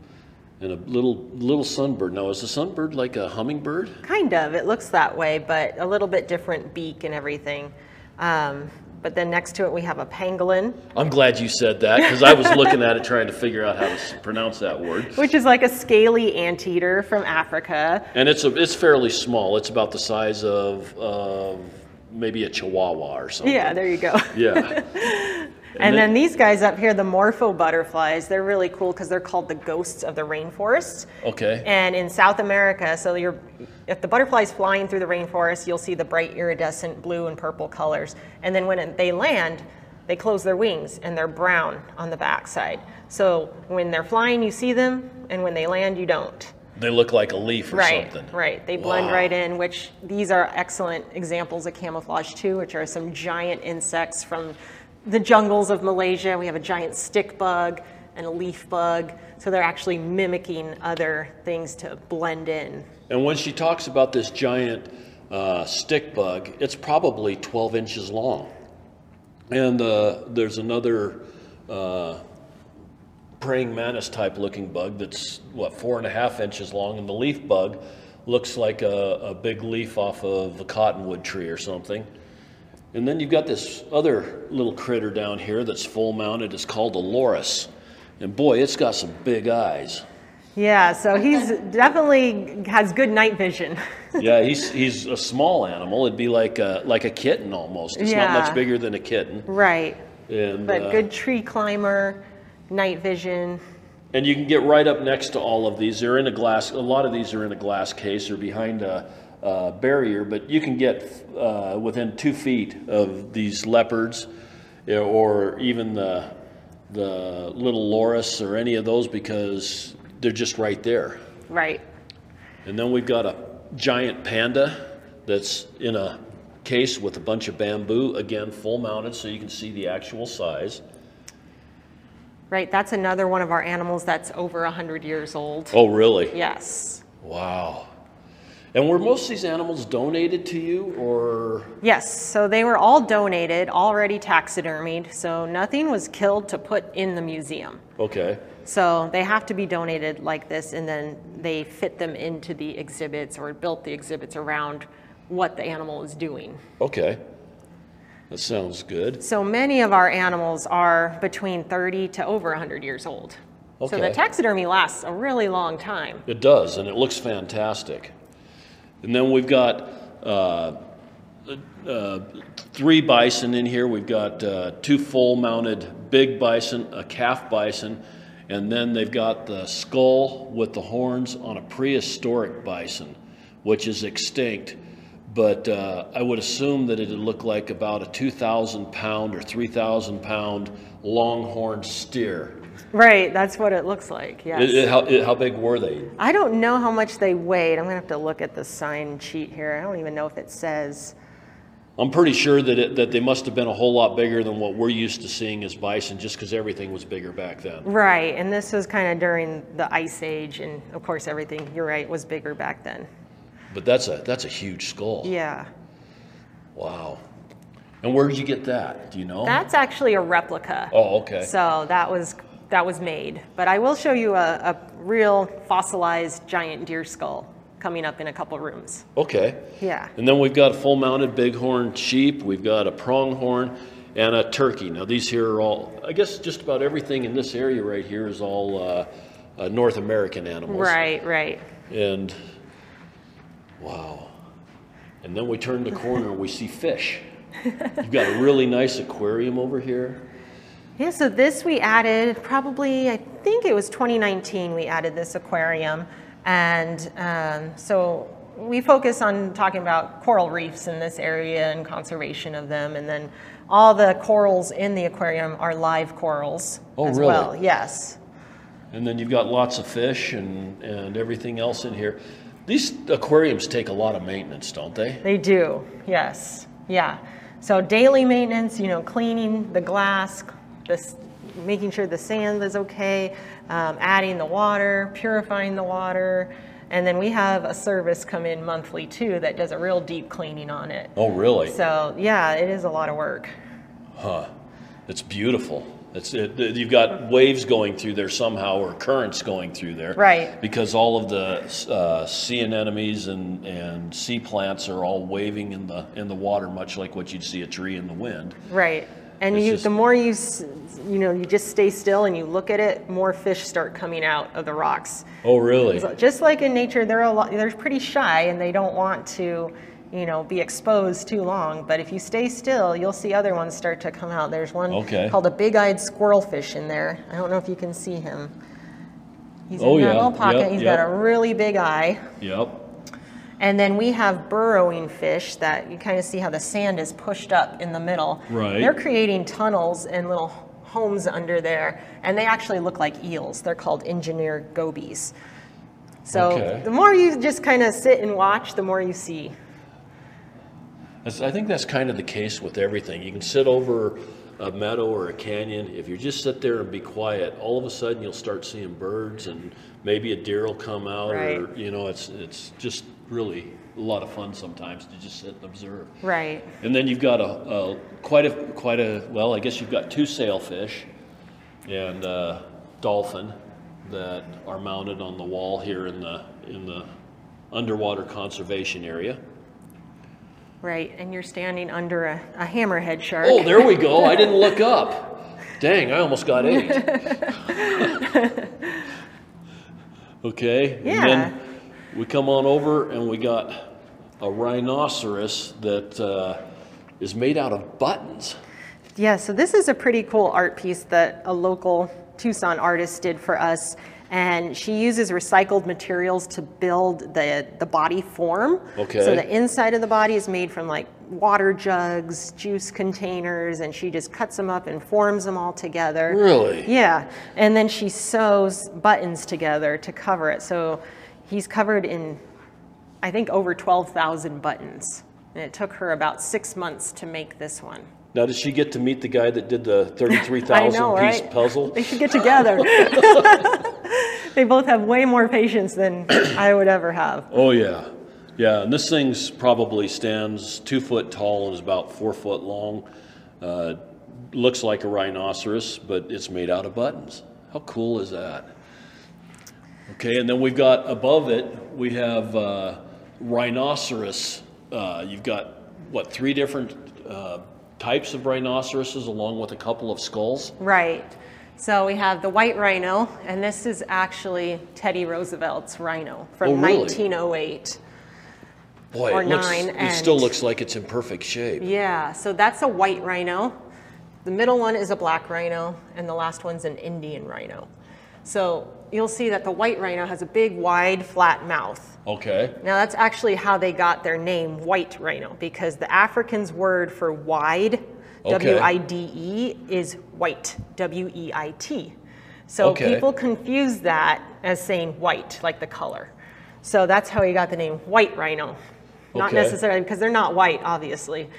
And a little little sunbird. Now, is the sunbird like a hummingbird? kind of. It looks that way, but a little bit different beak and everything. Um, but then next to it, we have a pangolin, I'm glad you said that because I was looking at it trying to figure out how to pronounce that word. which is like a scaly anteater from Africa. And it's a, it's fairly small. It's about the size of of maybe a chihuahua or something. Yeah, there you go. Yeah. (laughs) And, then- then these guys up here, the morpho butterflies, they're really cool because they're called the ghosts of the rainforest. Okay. And in South America, so you're, if the butterfly's flying through the rainforest, you'll see the bright iridescent blue and purple colors. And then when it, they land, they close their wings and they're brown on the backside. So when they're flying, you see them, and when they land, you don't. They look like a leaf or Right, something. right. They blend Wow. right in, which these are excellent examples of camouflage too, which are some giant insects from the jungles of Malaysia. We have a giant stick bug and a leaf bug. So they're actually mimicking other things to blend in. And when she talks about this giant uh, stick bug, it's probably 12 inches long. And uh, there's another uh, praying mantis type looking bug that's, what, four and a half inches long. And the leaf bug looks like a, a big leaf off of a cottonwood tree or something. And then you've got this other little critter down here that's full mounted. It's called a loris. And boy, it's got some big eyes. Yeah, so he's definitely has good night vision. (laughs) yeah, he's he's a small animal. It'd be like a, like a kitten almost. It's not much bigger than a kitten. right. And But uh, good tree climber, night vision. and you can get right up next to all of these. They're in a glass. A lot of these are in a glass case or behind a, a barrier, but you can get uh, within two feet of these leopards, or even the the little loris or any of those because they're just right there. Right. And then we've got a giant panda that's in a case with a bunch of bamboo, again, full mounted so you can see the actual size. Right. That's another one of our animals that's over 100 years old. Oh, really? Yes. Wow. And were most of these animals donated to you, or Yes, so they were all donated, already taxidermied, so nothing was killed to put in the museum. okay? So they have to be donated like this, and then they fit them into the exhibits or built the exhibits around what the animal is doing. Okay, that sounds good. So many of our animals are between 30 to over 100 years old. Okay. So the taxidermy lasts a really long time. It does, and it looks fantastic. And then we've got uh, uh, three bison in here. We've got uh, two full-mounted big bison, a calf bison, and then they've got the skull with the horns on a prehistoric bison, which is extinct. But uh, I would assume that it'd look like about a 2,000 pound or 3,000 pound longhorn steer. Right, that's what it looks like, yes. It- it- how, it- how big were they? I don't know how much they weighed. I'm gonna have to look at the sign sheet here. I don't even know if it says. I'm pretty sure that it, that they must have been a whole lot bigger than what we're used to seeing as bison, just because everything was bigger back then. Right, and this was kind of during the ice age, and of course, everything, you're right, was bigger back then. But that's a that's a huge skull. Yeah. Wow. And where did you get that? Do you know? That's actually a replica. oh, okay. So that was that was made. But I will show you a, a real fossilized giant deer skull coming up in a couple rooms. okay. Yeah. And then we've got a full-mounted bighorn sheep. We've got a pronghorn and a turkey. Now these here are all. I guess just about everything in this area right here is all uh, uh, North American animals. Right, right. And wow. And then we turn the corner and we see fish. (laughs) You've got a really nice aquarium over here. Yeah, so this we added probably, I think it was 2019 we added this aquarium. And um, so we focus on talking about coral reefs in this area and conservation of them. And then all the corals in the aquarium are live corals Oh, as really? well. Yes. And then you've got lots of fish and, and everything else in here. These aquariums take a lot of maintenance, don't they? They do, yes, yeah. So daily maintenance, you know, cleaning the glass, this, making sure the sand is okay, um, adding the water, purifying the water, and then we have a service come in monthly too that does a real deep cleaning on it. Oh, really? So yeah, it is a lot of work. Huh. It's beautiful. It's, it, you've got waves going through there somehow, or currents going through there. Right. Because all of the uh, sea anemones and, and sea plants are all waving in the in the water, much like what you'd see a tree in the wind. Right. And you, just- the more you, you know, you just stay still and you look at it, more fish start coming out of the rocks. Oh, really? Just like in nature, they're a lot, they're pretty shy and they don't want to, you know, be exposed too long. But if you stay still, you'll see other ones start to come out. There's one Okay. called a big-eyed squirrelfish in there. I don't know if you can see him. He's Oh, in that yeah. little pocket. Yep, He's yep. got a really big eye. Yep. And then we have burrowing fish that you kind of see how the sand is pushed up in the middle. Right. They're creating tunnels and little homes under there, and they actually look like eels. They're called engineer gobies. So Okay. the more you just kind of sit and watch, the more you see. I think that's kind of the case with everything. You can sit over a meadow or a canyon. If you just sit there and be quiet, all of a sudden you'll start seeing birds and maybe a deer will come out. Or you know, it's it's just really a lot of fun sometimes to just sit and observe. Right. And then you've got a, a quite a quite a well, I guess you've got two sailfish and uh, dolphin that are mounted on the wall here in the in the underwater conservation area. Right. And you're standing under a, a hammerhead shark. Oh, there we go. I didn't (laughs) look up. Dang, I almost got eight. (laughs) okay. And Yeah. We come on over and we got a rhinoceros that uh, is made out of buttons. Yeah, so this is a pretty cool art piece that a local Tucson artist did for us. And she uses recycled materials to build the, the body form. Okay. So the inside of the body is made from like water jugs, juice containers, and she just cuts them up and forms them all together. Really? Yeah. And then she sews buttons together to cover it. So he's covered in, I think, over 12,000 buttons. And it took her about six months to make this one. Now, did she get to meet the guy that did the (laughs) 33,000 know, piece right? puzzle? They should get together. (laughs) they both have way more patience than (coughs) I would ever have. Oh, yeah. Yeah, and this thing's probably stands two foot tall and is about four foot long. Uh, looks like a rhinoceros, but it's made out of buttons. How cool is that? Okay, and then we've got above it, we have uh, rhinoceros. Uh, you've got, what, three different uh, types of rhinoceroses along with a couple of skulls? Right. So we have the white rhino, and this is actually Teddy Roosevelt's rhino from Oh, really? 1908. Boy, Or it, looks, nine, it still looks like it's in perfect shape. Yeah, so that's a white rhino. The middle one is a black rhino, and the last one's an Indian rhino. So you'll see that the white rhino has a big, wide, flat mouth. Okay, Now, that's actually how they got their name, white rhino, because the African's word for wide, Okay. W I D E, is white, W E I T. So Okay. people confuse that as saying white, like the color. So that's how he got the name white rhino. Not Okay. necessarily because they're not white, obviously.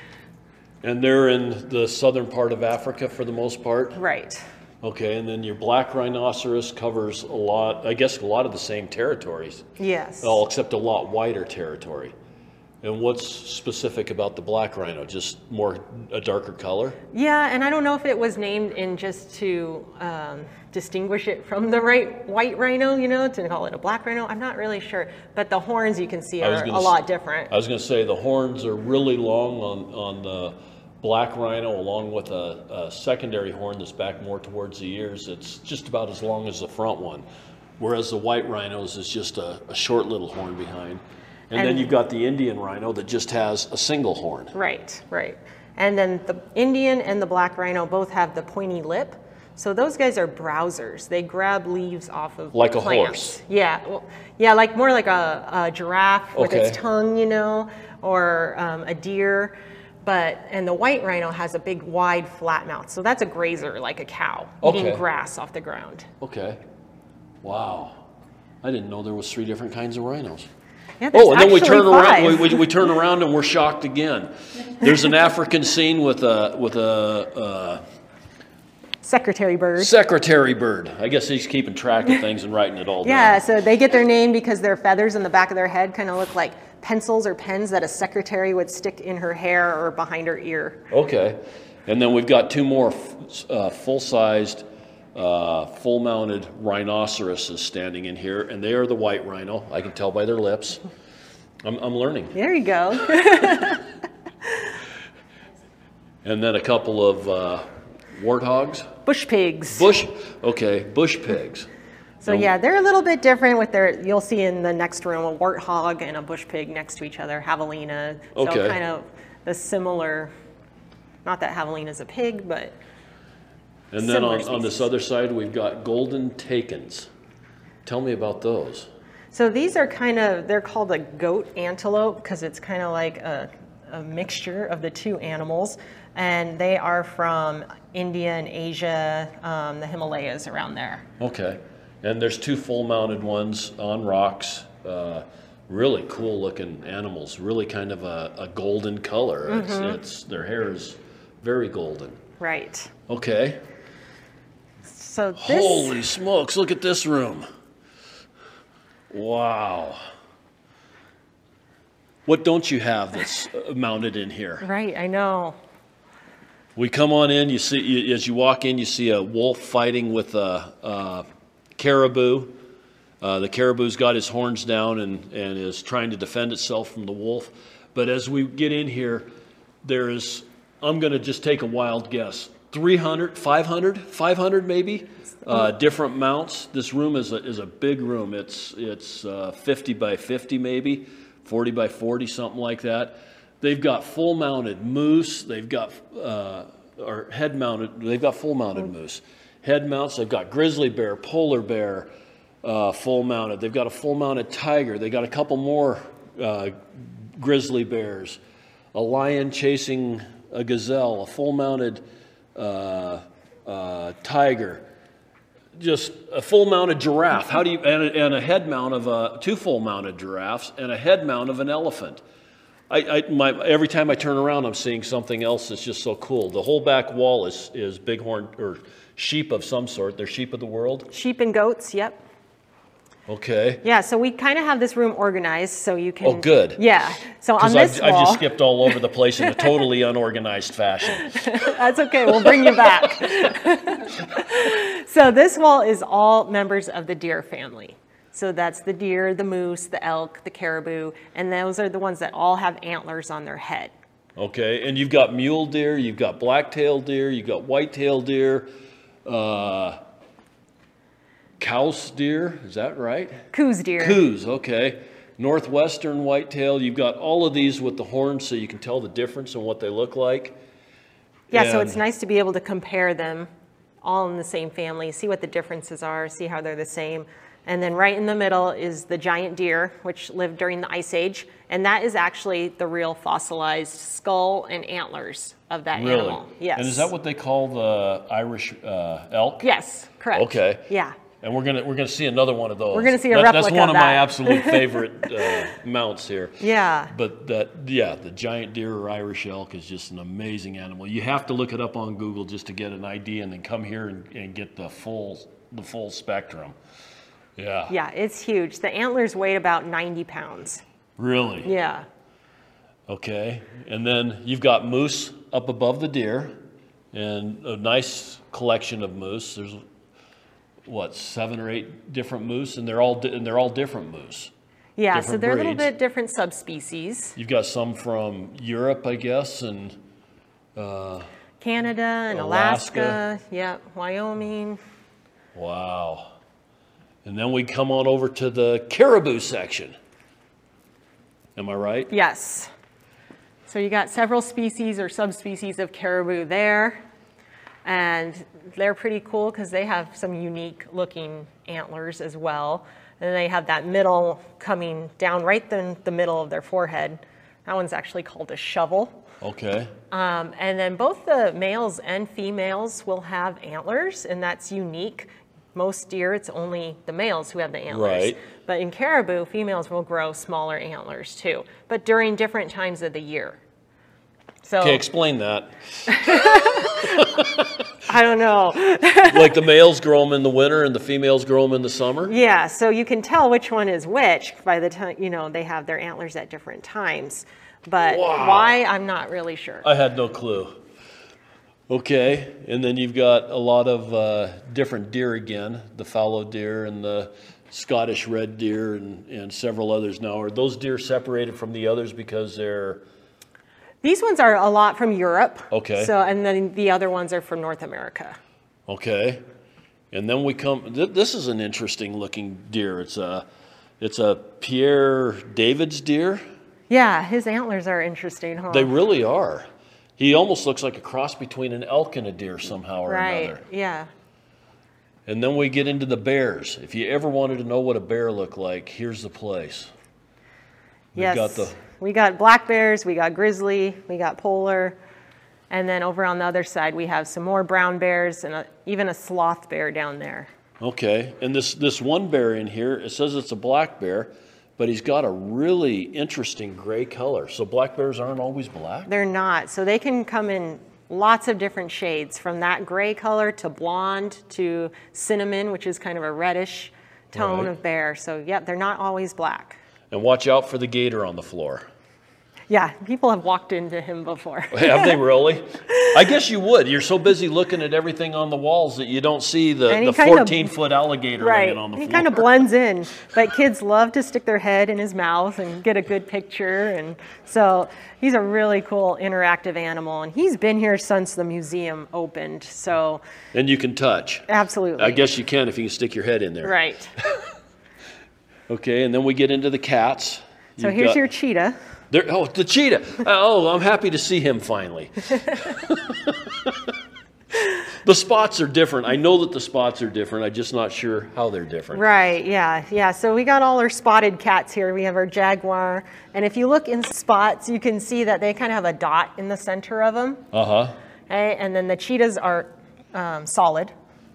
and they're in the southern part of Africa for the most part? Right. Okay, and then your black rhinoceros covers a lot, I guess, a lot of the same territories, Yes. all except a lot wider territory. And what's specific about the black rhino? Just more a darker color? Yeah, and I don't know if it was named in just to um, distinguish it from the right white rhino, you know, to call it a black rhino. I'm not really sure, but the horns you can see are a lot different. I was going to say the horns are really long on, on the black rhino, along with a, a secondary horn that's back more towards the ears. It's just about as long as the front one, whereas the white rhinos is just a, a short little horn behind. And, then you've got the Indian rhino that just has a single horn. Right, right. And then the Indian and the black rhino both have the pointy lip. So those guys are browsers. They grab leaves off of Like a horse. Yeah, well, yeah, like more like a, a giraffe with Okay. its tongue, you know, or um, a deer. But and the white rhino has a big, wide, flat mouth. So that's a grazer, like a cow, eating Okay. grass off the ground. Okay. Wow. I didn't know there was three different kinds of rhinos. Yeah, Oh, and then we turn around. We, we, we turn around and we're shocked again. There's an (laughs) African scene with a with a uh, Secretary bird. secretary bird. I guess he's keeping track of (laughs) things and writing it all down. Yeah, so they get their name because their feathers in the back of their head kind of look like pencils or pens that a secretary would stick in her hair or behind her ear. Okay. And then we've got two more f- uh, full-sized, uh, full-mounted rhinoceroses standing in here, and they are the white rhino. I can tell by their lips. I'm, I'm learning. There you go. (laughs) (laughs) And then a couple of uh, warthogs. Bush pigs. Bush, okay, bush pigs. So yeah, they're a little bit different with their, you'll see in the next room, a warthog and a bush pig next to each other, javelina. So kind of the similar, not that javelina is a pig, but And then on, on this other side, we've got golden takins. Tell me about those. So these are kind of, they're called a goat antelope because it's kind of like a, a mixture of the two animals. And they are from India and Asia, um, the Himalayas around there. Okay. And there's two full-mounted ones on rocks. Uh, really cool-looking animals. Really kind of a, a golden color. It's, it's their hair is very golden. Right. Okay. So this, Holy smokes! Look at this room. Wow. What don't you have that's uh, mounted in here? right, I know. We come on in. You see, you, as you walk in, you see a wolf fighting with a, a caribou. Uh, the caribou's got his horns down and, and is trying to defend itself from the wolf. But as we get in here, there is, I'm going to just take a wild guess, 300, 500, 500 maybe, uh, different mounts. This room is a, is a big room. It's, it's uh, 50 by 50 maybe, 40 by 40, something like that. They've got full mounted moose. They've got, uh, or head mounted, they've got full mounted moose. Head mounts, they've got grizzly bear, polar bear, uh, full mounted. They've got a full mounted tiger. They got a couple more uh, grizzly bears, a lion chasing a gazelle, a full mounted uh, uh, tiger, just a full mounted giraffe. How do you, and a, and a head mount of a, two full mounted giraffes and a head mount of an elephant. I, I, my, every time I turn around, I'm seeing something else that's just so cool. The whole back wall is, is bighorn or sheep of some sort. They're sheep of the world. Sheep and goats, yep. Okay. Yeah, so we kind of have this room organized so you can. Oh, good. Yeah. So on this I've, I've just skipped all over the place in a totally unorganized fashion. (laughs) that's okay. We'll bring you back. (laughs) so this wall is all members of the deer family. So that's the deer, the moose, the elk, the caribou, and those are the ones that all have antlers on their head. Okay, and you've got mule deer, you've got black-tailed deer, you've got white-tailed deer, uh, cows deer, is that right? Coues deer. Coues, okay. Northwestern whitetail, you've got all of these with the horns so you can tell the difference in what they look like. Yeah, so it's nice to be able to compare them all in the same family, see what the differences are, see how they're the same. And then right in the middle is the giant deer, which lived during the Ice Age. And that is actually the real fossilized skull and antlers of that Really? animal. Yes. And is that what they call the Irish uh, elk? Yes, correct. Okay. Yeah. And we're gonna we're gonna see another one of those. We're gonna see a That- That's one of of my absolute (laughs) favorite uh, mounts here. Yeah. But that yeah, the giant deer or Irish elk is just an amazing animal. You have to look it up on Google just to get an idea, and then come here and, and get the full the full spectrum. Yeah. Yeah, it's huge. The antlers weighed about 90 pounds. Really. Yeah. Okay. And then you've got moose up above the deer, and a nice collection of moose. There's what seven or eight different moose, and they're all di- and they're all different moose. Yeah, so they're a little bit different subspecies. You've got some from Europe, I guess, and uh, Canada and Alaska. Alaska. Yeah, Wyoming. wow. And then we come on over to the caribou section. Am I right? Yes. So you got several species or subspecies of caribou there. And they're pretty cool because they have some unique looking antlers as well. And they have that middle coming down right in the middle of their forehead. That one's actually called a shovel. Okay. Um, and then both the males and females will have antlers, and that's unique. Most deer, it's only the males who have the antlers. Right. But in caribou, females will grow smaller antlers too, but during different times of the year. So Okay, explain that. (laughs) I don't know. (laughs) like the males grow them in the winter and the females grow them in the summer? Yeah, so you can tell which one is which by the time, you know, they have their antlers at different times. But Wow. why, I'm not really sure. I had no clue. Okay, and then you've got a lot of uh, different deer again, the fallow deer and the Scottish red deer and, and several others now. Are those deer separated from the others because they're, These ones are a lot from Europe. Okay. So, and then the other ones are from North America. okay? And then we come, th- this is an interesting looking deer. It's a, it's a Pierre David's deer. Yeah, his antlers are interesting, huh? They really are. He almost looks like a cross between an elk and a deer somehow or right. another. Yeah. And then we get into the bears. If you ever wanted to know what a bear looked like, here's the place. We've yes. got the We got black bears, we got grizzly, we got polar, and then over on the other side we have some more brown bears and a, even a sloth bear down there. okay, and this this one bear in here, it says it's a black bear, but he's got a really interesting gray color. So black bears aren't always black. They're not, so they can come in lots of different shades, from that gray color to blonde to cinnamon, which is kind of a reddish tone Right. of bear. So yep, they're not always black. And watch out for the gator on the floor. Yeah, people have walked into him before. (laughs) Have they really? (laughs) I guess you would. You're so busy looking at everything on the walls that you don't see the, the kind of- 14 foot alligator Right. laying on the floor. He kind of blends in, but kids love to stick their head in his mouth and get a good picture. And so he's a really cool interactive animal. And he's been here since the museum opened. So and you can touch. absolutely. I guess you can if you can stick your head in there. Right. (laughs) Okay, and then we get into the cats. So You've here's got- your cheetah. There, oh, the cheetah. Oh, I'm happy to see him finally. (laughs) the spots are different. I know that the spots are different. I'm just not sure how they're different. Right, yeah, yeah. So we got all our spotted cats here. We have our jaguar. And if you look in spots, you can see that they kind of have a dot in the center of them. Uh huh. Okay? And then the cheetahs are um, solid.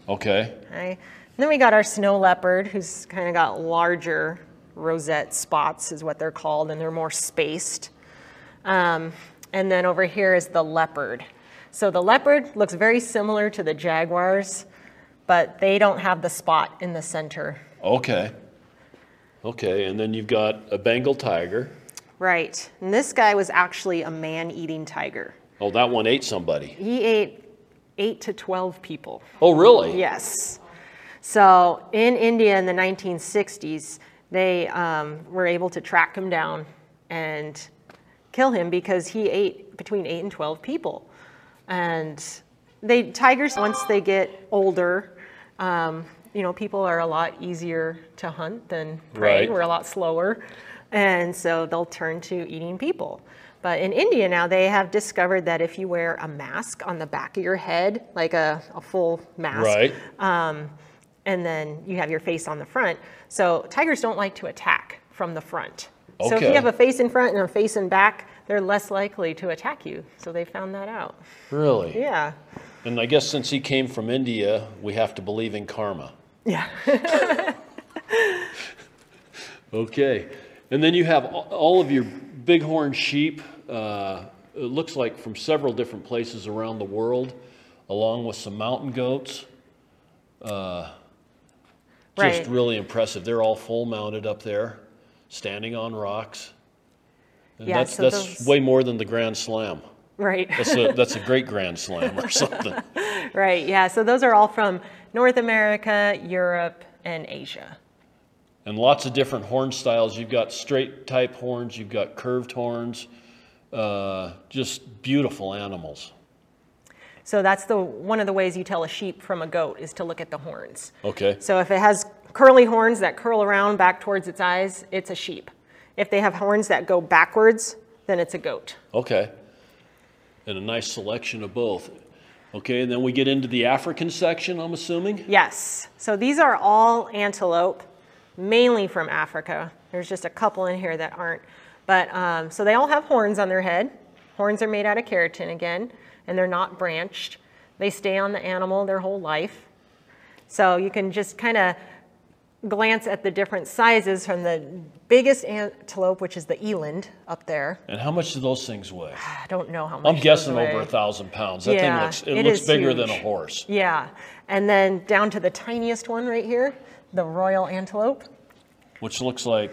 Okay. Okay. And then we got our snow leopard, who's kind of got larger rosette spots, is what they're called, and they're more spaced. Um, and then over here is the leopard. So the leopard looks very similar to the jaguars, but they don't have the spot in the center. Okay. Okay, and then you've got a Bengal tiger. Right. And this guy was actually a man eating tiger. Oh, that one ate somebody. He ate 8 to 12 people. Oh, really? Yes. So in India in the 1960s, they um, were able to track him down and kill him because he ate between 8 and 12 people. And they tigers once they get older, um, you know, people are a lot easier to hunt than prey. Right. We're a lot slower, and so they'll turn to eating people. But in India now, they have discovered that if you wear a mask on the back of your head, like a, a full mask, Right. um, and then you have your face on the front. So tigers don't like to attack from the front. Okay. So if you have a face in front and a face in back, they're less likely to attack you. So they found that out. Really? Yeah. And I guess since he came from India, we have to believe in karma. Yeah. (laughs) Okay. And then you have all of your bighorn sheep, uh, it looks like from several different places around the world, along with some mountain goats. Uh, just really impressive. They're all full mounted up there, standing on rocks. And Yeah, that's so that's those- way more than the Grand Slam. right. That's a, (laughs) that's a great Grand Slam or something. (laughs) right. Yeah. So those are all from North America, Europe, and Asia. and lots of different horn styles. You've got straight type horns, you've got curved horns, uh, just beautiful animals. So that's the one of the ways you tell a sheep from a goat is to look at the horns. Okay. So if it has curly horns that curl around back towards its eyes, it's a sheep. If they have horns that go backwards, then it's a goat. Okay. And a nice selection of both. Okay, and then we get into the African section, I'm assuming. Yes. So these are all antelope, mainly from Africa. There's just a couple in here that aren't. But um, so they all have horns on their head. Horns are made out of keratin again, and they're not branched. They stay on the animal their whole life. So you can just kind of glance at the different sizes from the biggest antelope, which is the eland up there. And how much do those things weigh? (sighs) I don't know how much. I'm guessing over a thousand pounds. That Yeah, thing looks it, it looks bigger than a horse. Yeah. And then down to the tiniest one right here, the royal antelope. Which looks like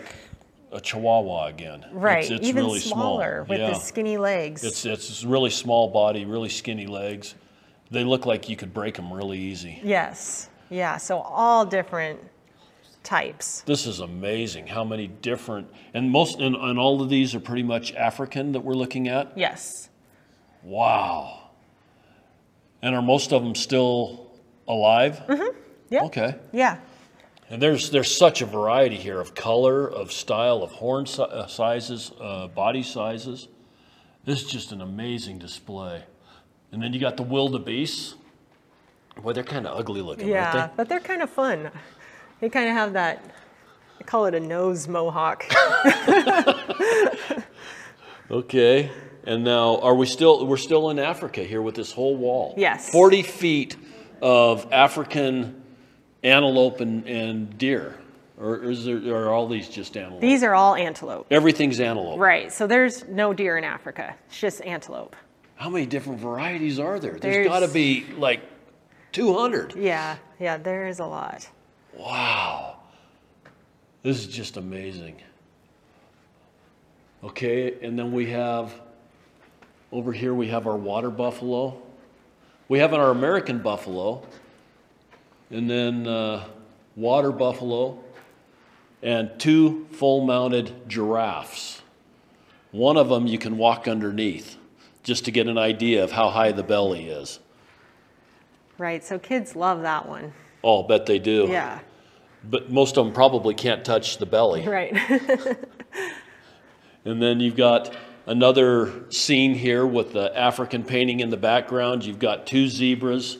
a chihuahua again. Right. It's, it's Even really smaller small. with yeah. the skinny legs. It's it's really small body, really skinny legs. They look like you could break them really easy. yes. Yeah. So all different types. This is amazing how many different and most and, and all of these are pretty much African that we're looking at. Yes. Wow. And are most of them still alive? Mm-hmm. Yeah. Okay. Yeah. And there's there's such a variety here of color, of style, of horn si- uh, sizes, uh, body sizes. This is just an amazing display. And then you got the wildebeest. Boy, they're kind of ugly looking, Yeah. aren't But they're kind of fun. They kind of have that, I call it a nose mohawk. (laughs) Okay. And now, are we still? We're still in Africa here with this whole wall. Yes. Forty feet of African antelope and, and deer, or is there? Are all these just antelope? These are all antelope. Everything's antelope. Right. So there's no deer in Africa. It's just antelope. How many different varieties are there? There's There's- got to be like 200. Yeah. Yeah. There is a lot. Wow. This is just amazing. Okay, and then we have over here we have our water buffalo. We have our American buffalo, and then uh, water buffalo, and two full mounted giraffes. One of them you can walk underneath just to get an idea of how high the belly is. Right. So kids love that one. Oh, bet they do. Yeah. But most of them probably can't touch the belly. Right. (laughs) And then you've got another scene here with the African painting in the background. You've got two zebras,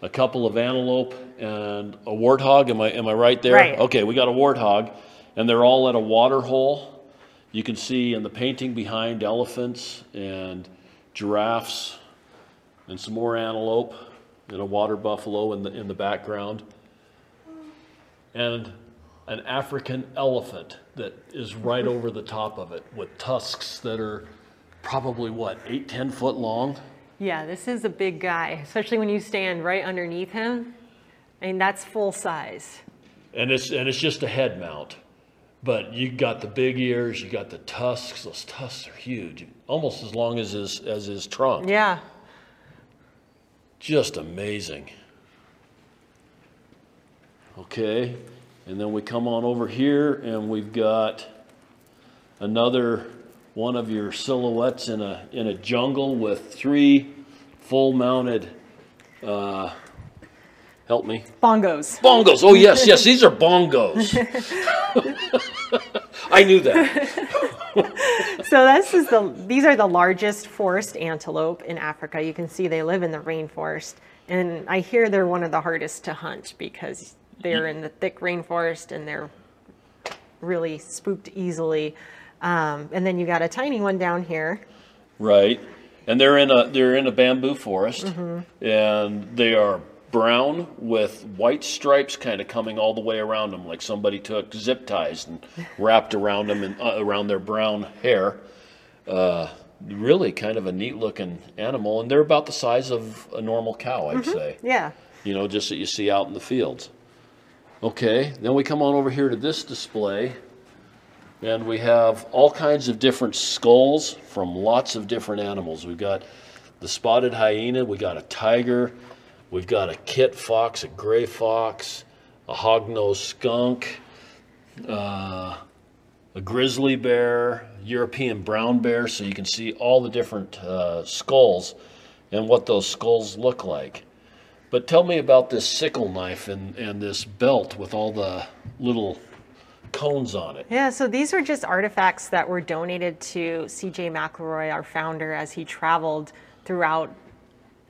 a couple of antelope, and a warthog. Am I, am I right there? Right. Okay, we got a warthog, and they're all at a water hole. You can see in the painting behind elephants and giraffes and some more antelope and a water buffalo in the, in the background. And an African elephant that is right over the top of it with tusks that are probably what, eight, ten foot long? yeah. This is a big guy, especially when you stand right underneath him. I mean, that's full size. And it's, and it's just a head mount. but you got the big ears, you got the tusks. Those tusks are huge, almost as long as his as his trunk. Yeah. Just amazing. Okay, and then we come on over here and we've got another one of your silhouettes in a in a jungle with three full mounted uh, help me Bongos. bongos oh yes yes (laughs) these are bongos (laughs) i knew that (laughs) So this is the these are the largest forest antelope in Africa. You can see they live in the rainforest, and I hear they're one of the hardest to hunt because they're in the thick rainforest and they're really spooked easily. Um, and then you got a tiny one down here. right and they're in a they're in a bamboo forest and they are brown with white stripes kind of coming all the way around them like somebody took zip ties and wrapped around them and uh, around their brown hair uh, really kind of a neat looking animal and they're about the size of a normal cow i'd say Yeah. you know, just that you see out in the fields. Okay, then we come on over here to this display, and we have all kinds of different skulls from lots of different animals. We've got the spotted hyena, we got a tiger, we've got a kit fox, a gray fox, a hognose skunk, uh, a grizzly bear, European brown bear, so you can see all the different uh, skulls and what those skulls look like. But tell me about this sickle knife and, and this belt with all the little cones on it. Yeah, so these are just artifacts that were donated to CJ McElroy, our founder, as he traveled throughout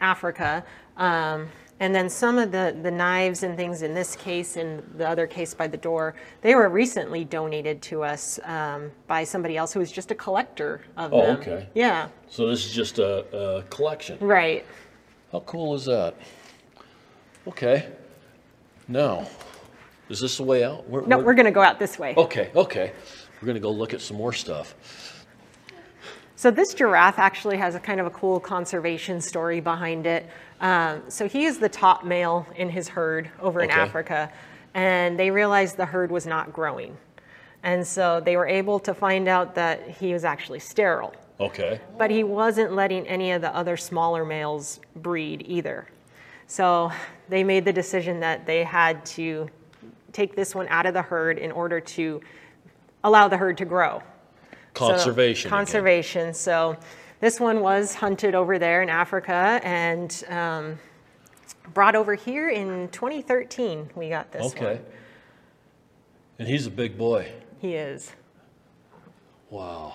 Africa. Um, and then some of the, the knives and things in this case and the other case by the door, they were recently donated to us um, by somebody else who was just a collector of Oh, them. okay. Yeah, So this is just a, a collection. right. How cool is that? Okay. Now, is this the way out? We're, No, we're going to go out this way. Okay, okay. We're going to go look at some more stuff. So this giraffe actually has a kind of a cool conservation story behind it. Um, so he is the top male in his herd over in Africa, and they realized the herd was not growing. And so they were able to find out that he was actually sterile, Okay. but he wasn't letting any of the other smaller males breed either. So they made the decision that they had to take this one out of the herd in order to allow the herd to grow. So, Conservation. again. conservation. So this one was hunted over there in Africa and um, brought over here in 2013. We got this Okay. one. Okay. And he's a big boy. He is. Wow.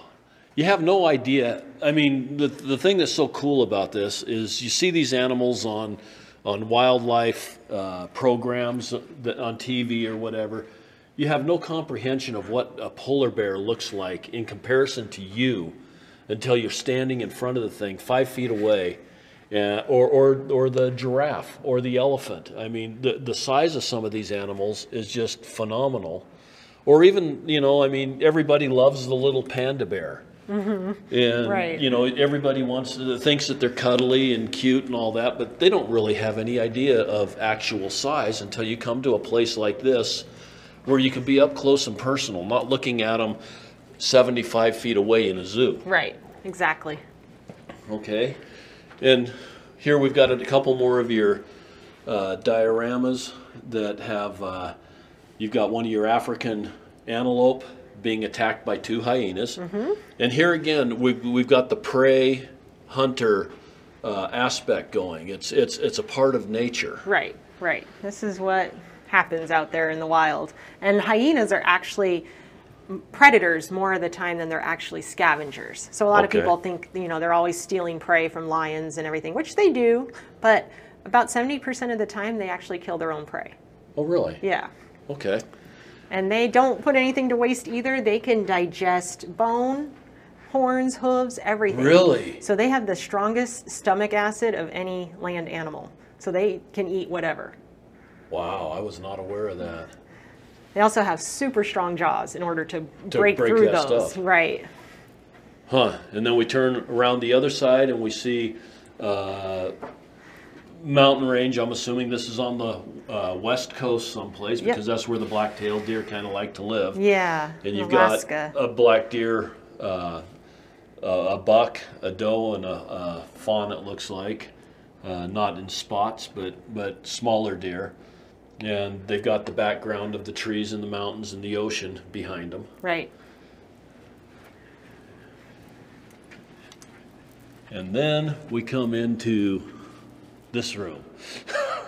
You have no idea. I mean, the, the thing that's so cool about this is you see these animals on, on wildlife uh, programs that, on TV or whatever. You have no comprehension of what a polar bear looks like in comparison to you until you're standing in front of the thing five feet away. Uh, or, or, or the giraffe or the elephant. I mean, the, the size of some of these animals is just phenomenal or even you know i mean everybody loves the little panda bear and Right. you know everybody wants to thinks that they're cuddly and cute and all that but they don't really have any idea of actual size until you come to a place like this where you can be up close and personal not looking at them 75 feet away in a zoo Right, exactly. Okay. And here we've got a couple more of your uh, dioramas that have, uh, you've got one of your African antelope being attacked by two hyenas. And here again, we've, we've got the prey hunter uh, aspect going. It's, it's, it's a part of nature. Right, right. This is what happens out there in the wild. And hyenas are actually predators more of the time than they're actually scavengers. So a lot Okay. of people think, you know, they're always stealing prey from lions and everything, which they do, but about 70% of the time they actually kill their own prey. Oh, really? Yeah. Okay. And they don't put anything to waste either. They can digest bone, horns, hooves, everything. Really? So they have the strongest stomach acid of any land animal. So they can eat whatever. Wow, I was not aware of that. They also have super strong jaws in order to, To break, break through those. stuff. Right. Huh. And then we turn around the other side and we see uh, mountain range. I'm assuming this is on the uh, west coast someplace Yep. because that's where the black-tailed deer kind of like to live. Yeah. And you've Alaska. got a black deer, uh, a a buck, a doe, and a, a fawn. It looks like, uh, not in spots, but but smaller deer. And they've got the background of the trees and the mountains and the ocean behind them. Right. And then we come into this room.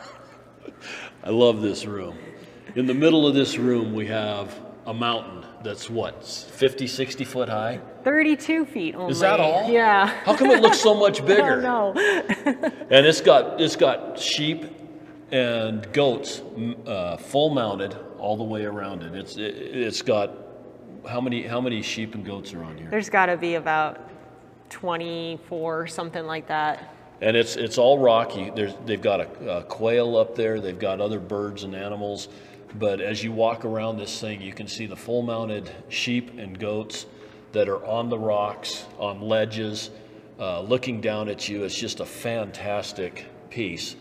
(laughs) I love this room. In the middle of this room, we have a mountain that's what, 50, 60 foot high? 32 feet only. Is that all? Yeah. How come it looks so much (laughs) I bigger? don't know. (laughs) And it's got it's got sheep and goats uh, full mounted all the way around it. It's it, it's got how many how many sheep and goats are on here? There's got to be about 24, something like that. And it's it's all rocky. There's they've got a, a quail up there. They've got other birds and animals. But as you walk around this thing, you can see the full mounted sheep and goats that are on the rocks, on ledges, uh, looking down at you. It's just a fantastic piece.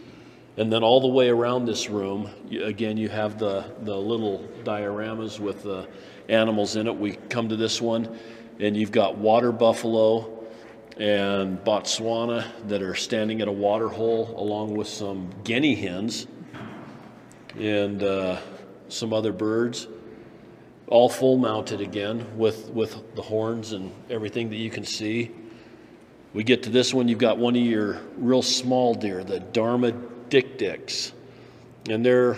And then all the way around this room, again, you have the, the little dioramas with the animals in it. We come to this one, and you've got water buffalo and Botswana that are standing at a water hole, along with some guinea hens and uh, some other birds, all full mounted again with, with the horns and everything that you can see. We get to this one, you've got one of your real small deer, the Damara dik-diks. And they're,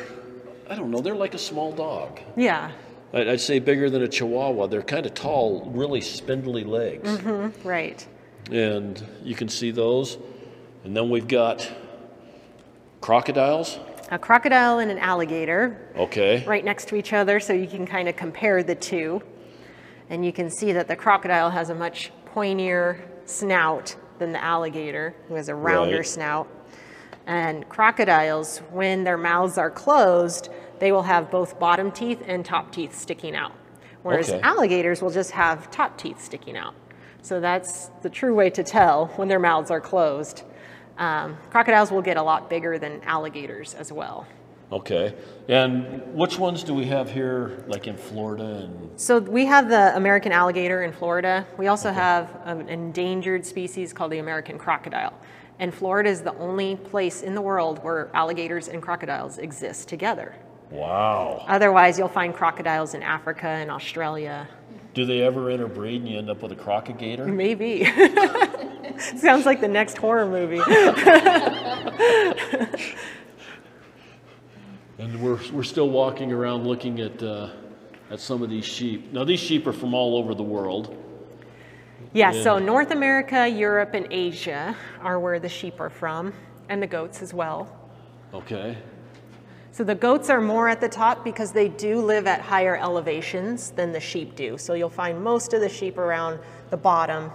I don't know, they're like a small dog. Yeah. I'd I'd say bigger than a Chihuahua. They're kind of tall, really spindly legs. Mm-hmm, Right. And you can see those. And then we've got crocodiles. A crocodile and an alligator Okay. right next to each other, so you can kind of compare the two. And you can see that the crocodile has a much pointier snout than the alligator, who has a rounder Right. snout. And crocodiles, when their mouths are closed, they will have both bottom teeth and top teeth sticking out. Whereas Okay. alligators will just have top teeth sticking out. So that's the true way to tell when their mouths are closed. Um, crocodiles will get a lot bigger than alligators as well. Okay. And which ones do we have here, like in Florida and So we have the American alligator in Florida. We also have an endangered species called the American crocodile. And Florida is the only place in the world where alligators and crocodiles exist together. Wow. Otherwise, you'll find crocodiles in Africa and Australia. Do they ever interbreed and you end up with a crocagator? Maybe. (laughs) Sounds like the next horror movie. (laughs) And we're, we're still walking around looking at, uh, at some of these sheep. Now, these sheep are from all over the world. Yeah, so North America, Europe, and Asia are where the sheep are from, and the goats as well. Okay. So the goats are more at the top because they do live at higher elevations than the sheep do. So you'll find most of the sheep around the bottom.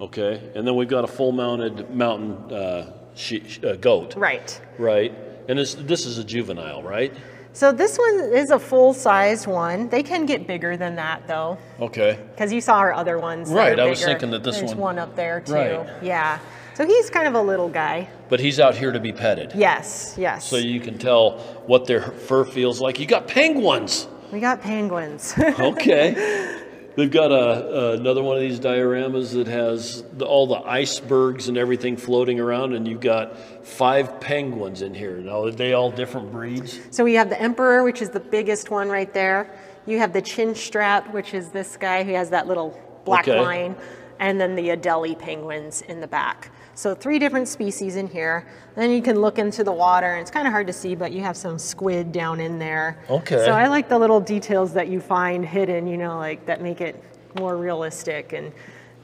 Okay. And then we've got a full mounted mountain uh, she, uh, goat. Right. Right. And this, this is a juvenile, right? So this one is a full-sized one. They can get bigger than that though, Okay. because you saw our other ones. Right, I was thinking that this There's one- one up there too. Right. Yeah. So he's kind of a little guy. But he's out here to be petted. Yes. Yes. So you can tell what their fur feels like. You got penguins. we got penguins. (laughs) Okay. They've got a, another one of these dioramas that has the, all the icebergs and everything floating around, and you've got five penguins in here. Now, are they all different breeds? So we have the emperor, which is the biggest one right there. You have the chin strap, which is this guy who has that little black Okay. line, and then the Adelie penguins in the back. So three different species in here. Then you can look into the water, and it's kind of hard to see, but you have some squid down in there. Okay. So I like the little details that you find hidden, you know, like that make it more realistic and.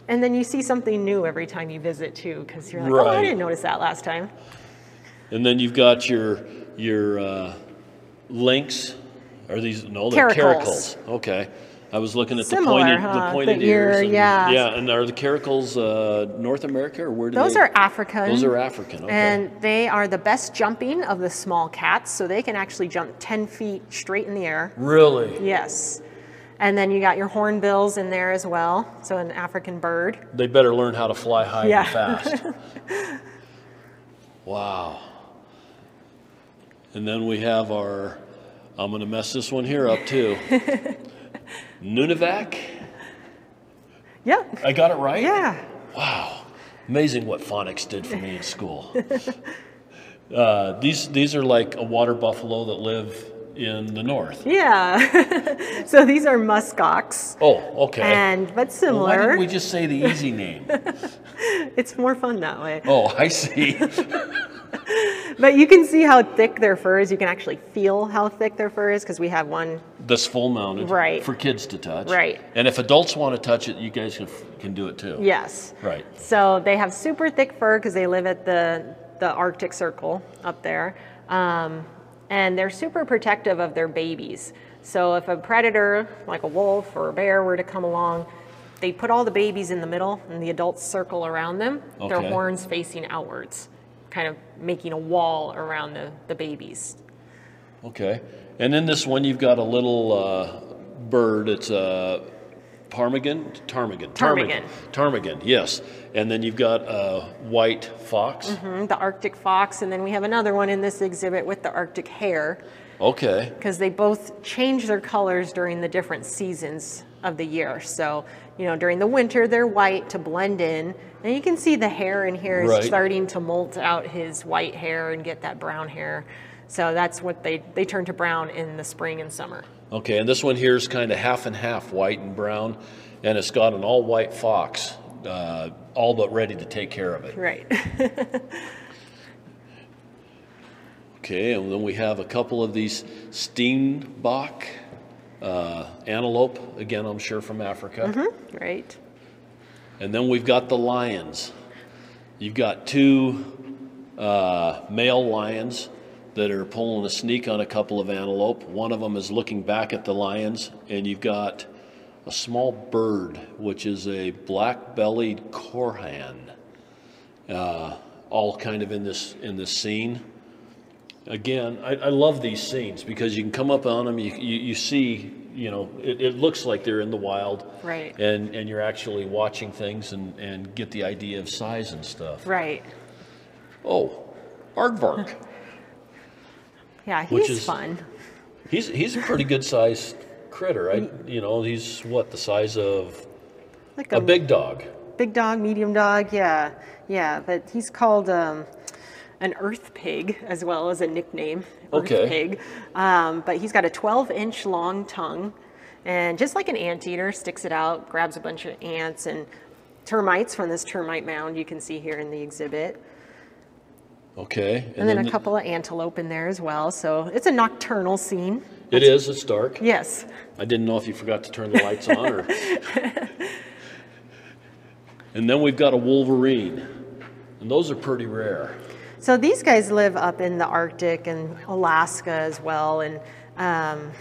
And then you see something new every time you visit too, because you're like, oh, I didn't notice that last time. And then you've got your your uh, lynx. Are these no? They're Caracals. caracals. Okay. I was looking at Similar, the pointed huh? the The pointed ear, ears. and- yeah. Yeah. And are the caracals uh, North America or where do they? Those they? are African. Those are African. Okay. And they are the best jumping of the small cats, so they can actually jump 10 feet straight in the air. really, Yes. And then you got your hornbills in there as well, so an African bird. they better learn how to fly high Yeah. and fast. (laughs) Wow. And then we have our, I'm going to mess this one here up too. (laughs) Nunivak? Yeah. I got it right? Yeah. Wow. Amazing what phonics did for me in school. (laughs) uh, these, these are like a water buffalo that live in the north. Yeah. (laughs) so these are muskox. Oh, okay. And but Well, why didn't we just say the easy name? (laughs) It's more fun that way. Oh, I see. But you can see how thick their fur is. You can actually feel how thick their fur is because we have one. This full mounted Right. for kids to touch. Right. And if adults want to touch it, you guys can, can do it too. Yes. Right. So they have super thick fur because they live at the the Arctic Circle up there, um, and they're super protective of their babies. So if a predator like a wolf or a bear were to come along, they put all the babies in the middle and the adults circle around them. okay. Their horns facing outwards, kind of making a wall around the, the babies. Okay. And in this one, you've got a little uh, bird. It's a ptarmigan. Ptarmigan. Ptarmigan. Ptarmigan. Yes. And then you've got a white fox. Mhm, The Arctic fox, and then we have another one in this exhibit with the Arctic hare. Okay. because they both change their colors during the different seasons of the year. So, you know, during the winter, they're white to blend in. And you can see the hair in here is Right. starting to molt out his white hair and get that brown hair. So that's what they, they turn to brown in the spring and summer. Okay. And this one here is kind of half and half, white and brown, and it's got an all-white fox, uh, all but ready to take care of it. Right. (laughs) Okay. And then we have a couple of these Steenbok uh, antelope. Again, I'm sure from Africa. right. And then we've got the lions. You've got two uh, male lions that are pulling a sneak on a couple of antelope. One of them is looking back at the lions, and you've got a small bird, which is a black-bellied korhaan, uh, all kind of in this in this scene. Again, I, I love these scenes because you can come up on them, you, you, you see, you know, it, it looks like they're in the wild. Right. And, and you're actually watching things and, and get the idea of size and stuff. Right. Oh, Aardvark. (laughs) Yeah, Which he's is- fun. he's, he's a pretty good sized critter. I, you know, he's what, the size of Like a big dog. Big dog, medium dog, yeah, yeah. But he's called um, an earth pig as well as a nickname, earth Okay. pig. Um, but he's got a 12-inch long tongue, and just like an anteater, sticks it out, grabs a bunch of ants and termites from this termite mound you can see here in the exhibit, Okay. and, then, a couple of antelope in there as well. So it's a nocturnal scene. It is, it's dark. Yes. I didn't know if you forgot to turn the lights on or. (laughs) and then we've got a wolverine. And those are pretty rare. So these guys live up in the Arctic and Alaska as well, and um,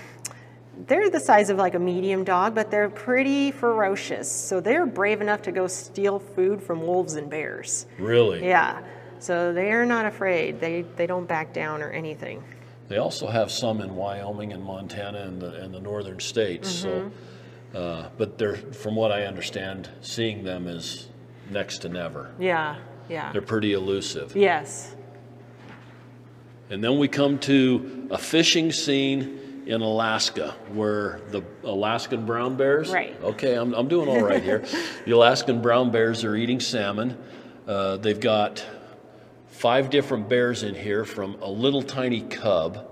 they're the size of like a medium dog, but they're pretty ferocious. So they're brave enough to go steal food from wolves and bears. Really? Yeah. So they're not afraid. They they don't back down or anything. They also have some in Wyoming and Montana and the, and the northern states. So, uh, but they're, from what I understand, seeing them is next to never. Yeah. Yeah. They're pretty elusive. Yes. And then we come to a fishing scene in Alaska where the Alaskan brown bears. Right. Okay, I'm, I'm doing all right here. the Alaskan brown bears are eating salmon. Uh, they've got five different bears in here from a little tiny cub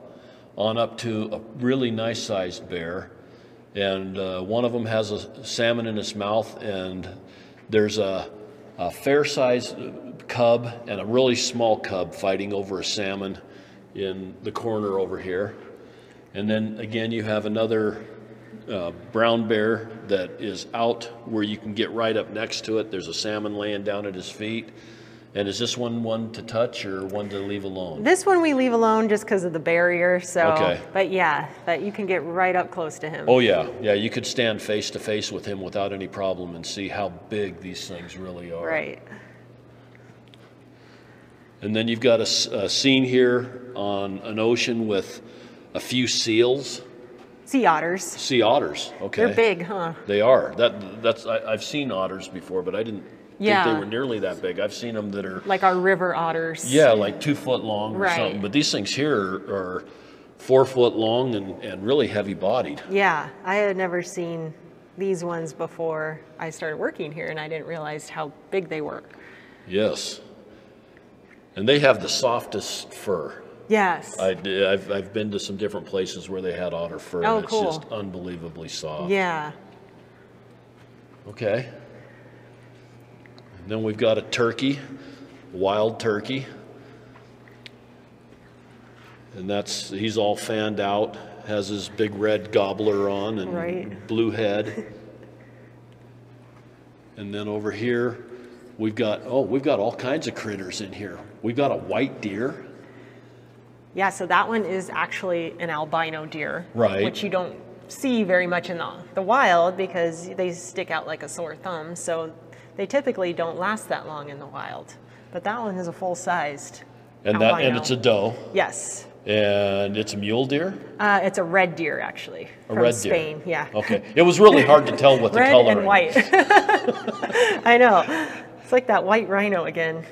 on up to a really nice sized bear. And uh, one of them has a salmon in its mouth, and there's a, a fair sized cub and a really small cub fighting over a salmon in the corner over here. And then again, you have another uh, brown bear that is out where you can get right up next to it. There's a salmon laying down at his feet. And is this one one to touch or one to leave alone? This one we leave alone just because of the barrier. So, Okay. but yeah, but you can get right up close to him. Oh yeah, yeah. You could stand face to face with him without any problem and see how big these things really are. Right. And then you've got a scene here on an ocean with a few seals, Sea otters. sea otters. Okay. They're big, huh? They are. That that's I, I've seen otters before, but I didn't think they were nearly that big. I've seen them that are Like our river otters. yeah, like two foot long or Right. something. But these things here are four foot long and, and really heavy bodied. Yeah, I had never seen these ones before I started working here, and I didn't realize how big they were. Yes. And they have the softest fur. Yes. I, have I've been to some different places where they had otter fur, Oh, and it's cool. just unbelievably soft. yeah. Okay. And then we've got a turkey, wild turkey. And that's, he's all fanned out, has his big red gobbler on and Right. blue head. and then over here, we've got, oh, we've got all kinds of critters in here. We've got a white deer. Yeah, so that one is actually an albino deer, Right. which you don't see very much in the, the wild because they stick out like a sore thumb. So they typically don't last that long in the wild. But that one is a full sized. And that, and it's a doe. Yes. And it's a mule deer? Uh, it's a red deer, actually. A red Spain. deer. Yeah. Okay. It was really hard to tell what the (laughs) red color and white. (laughs) I know. It's like that white rhino again.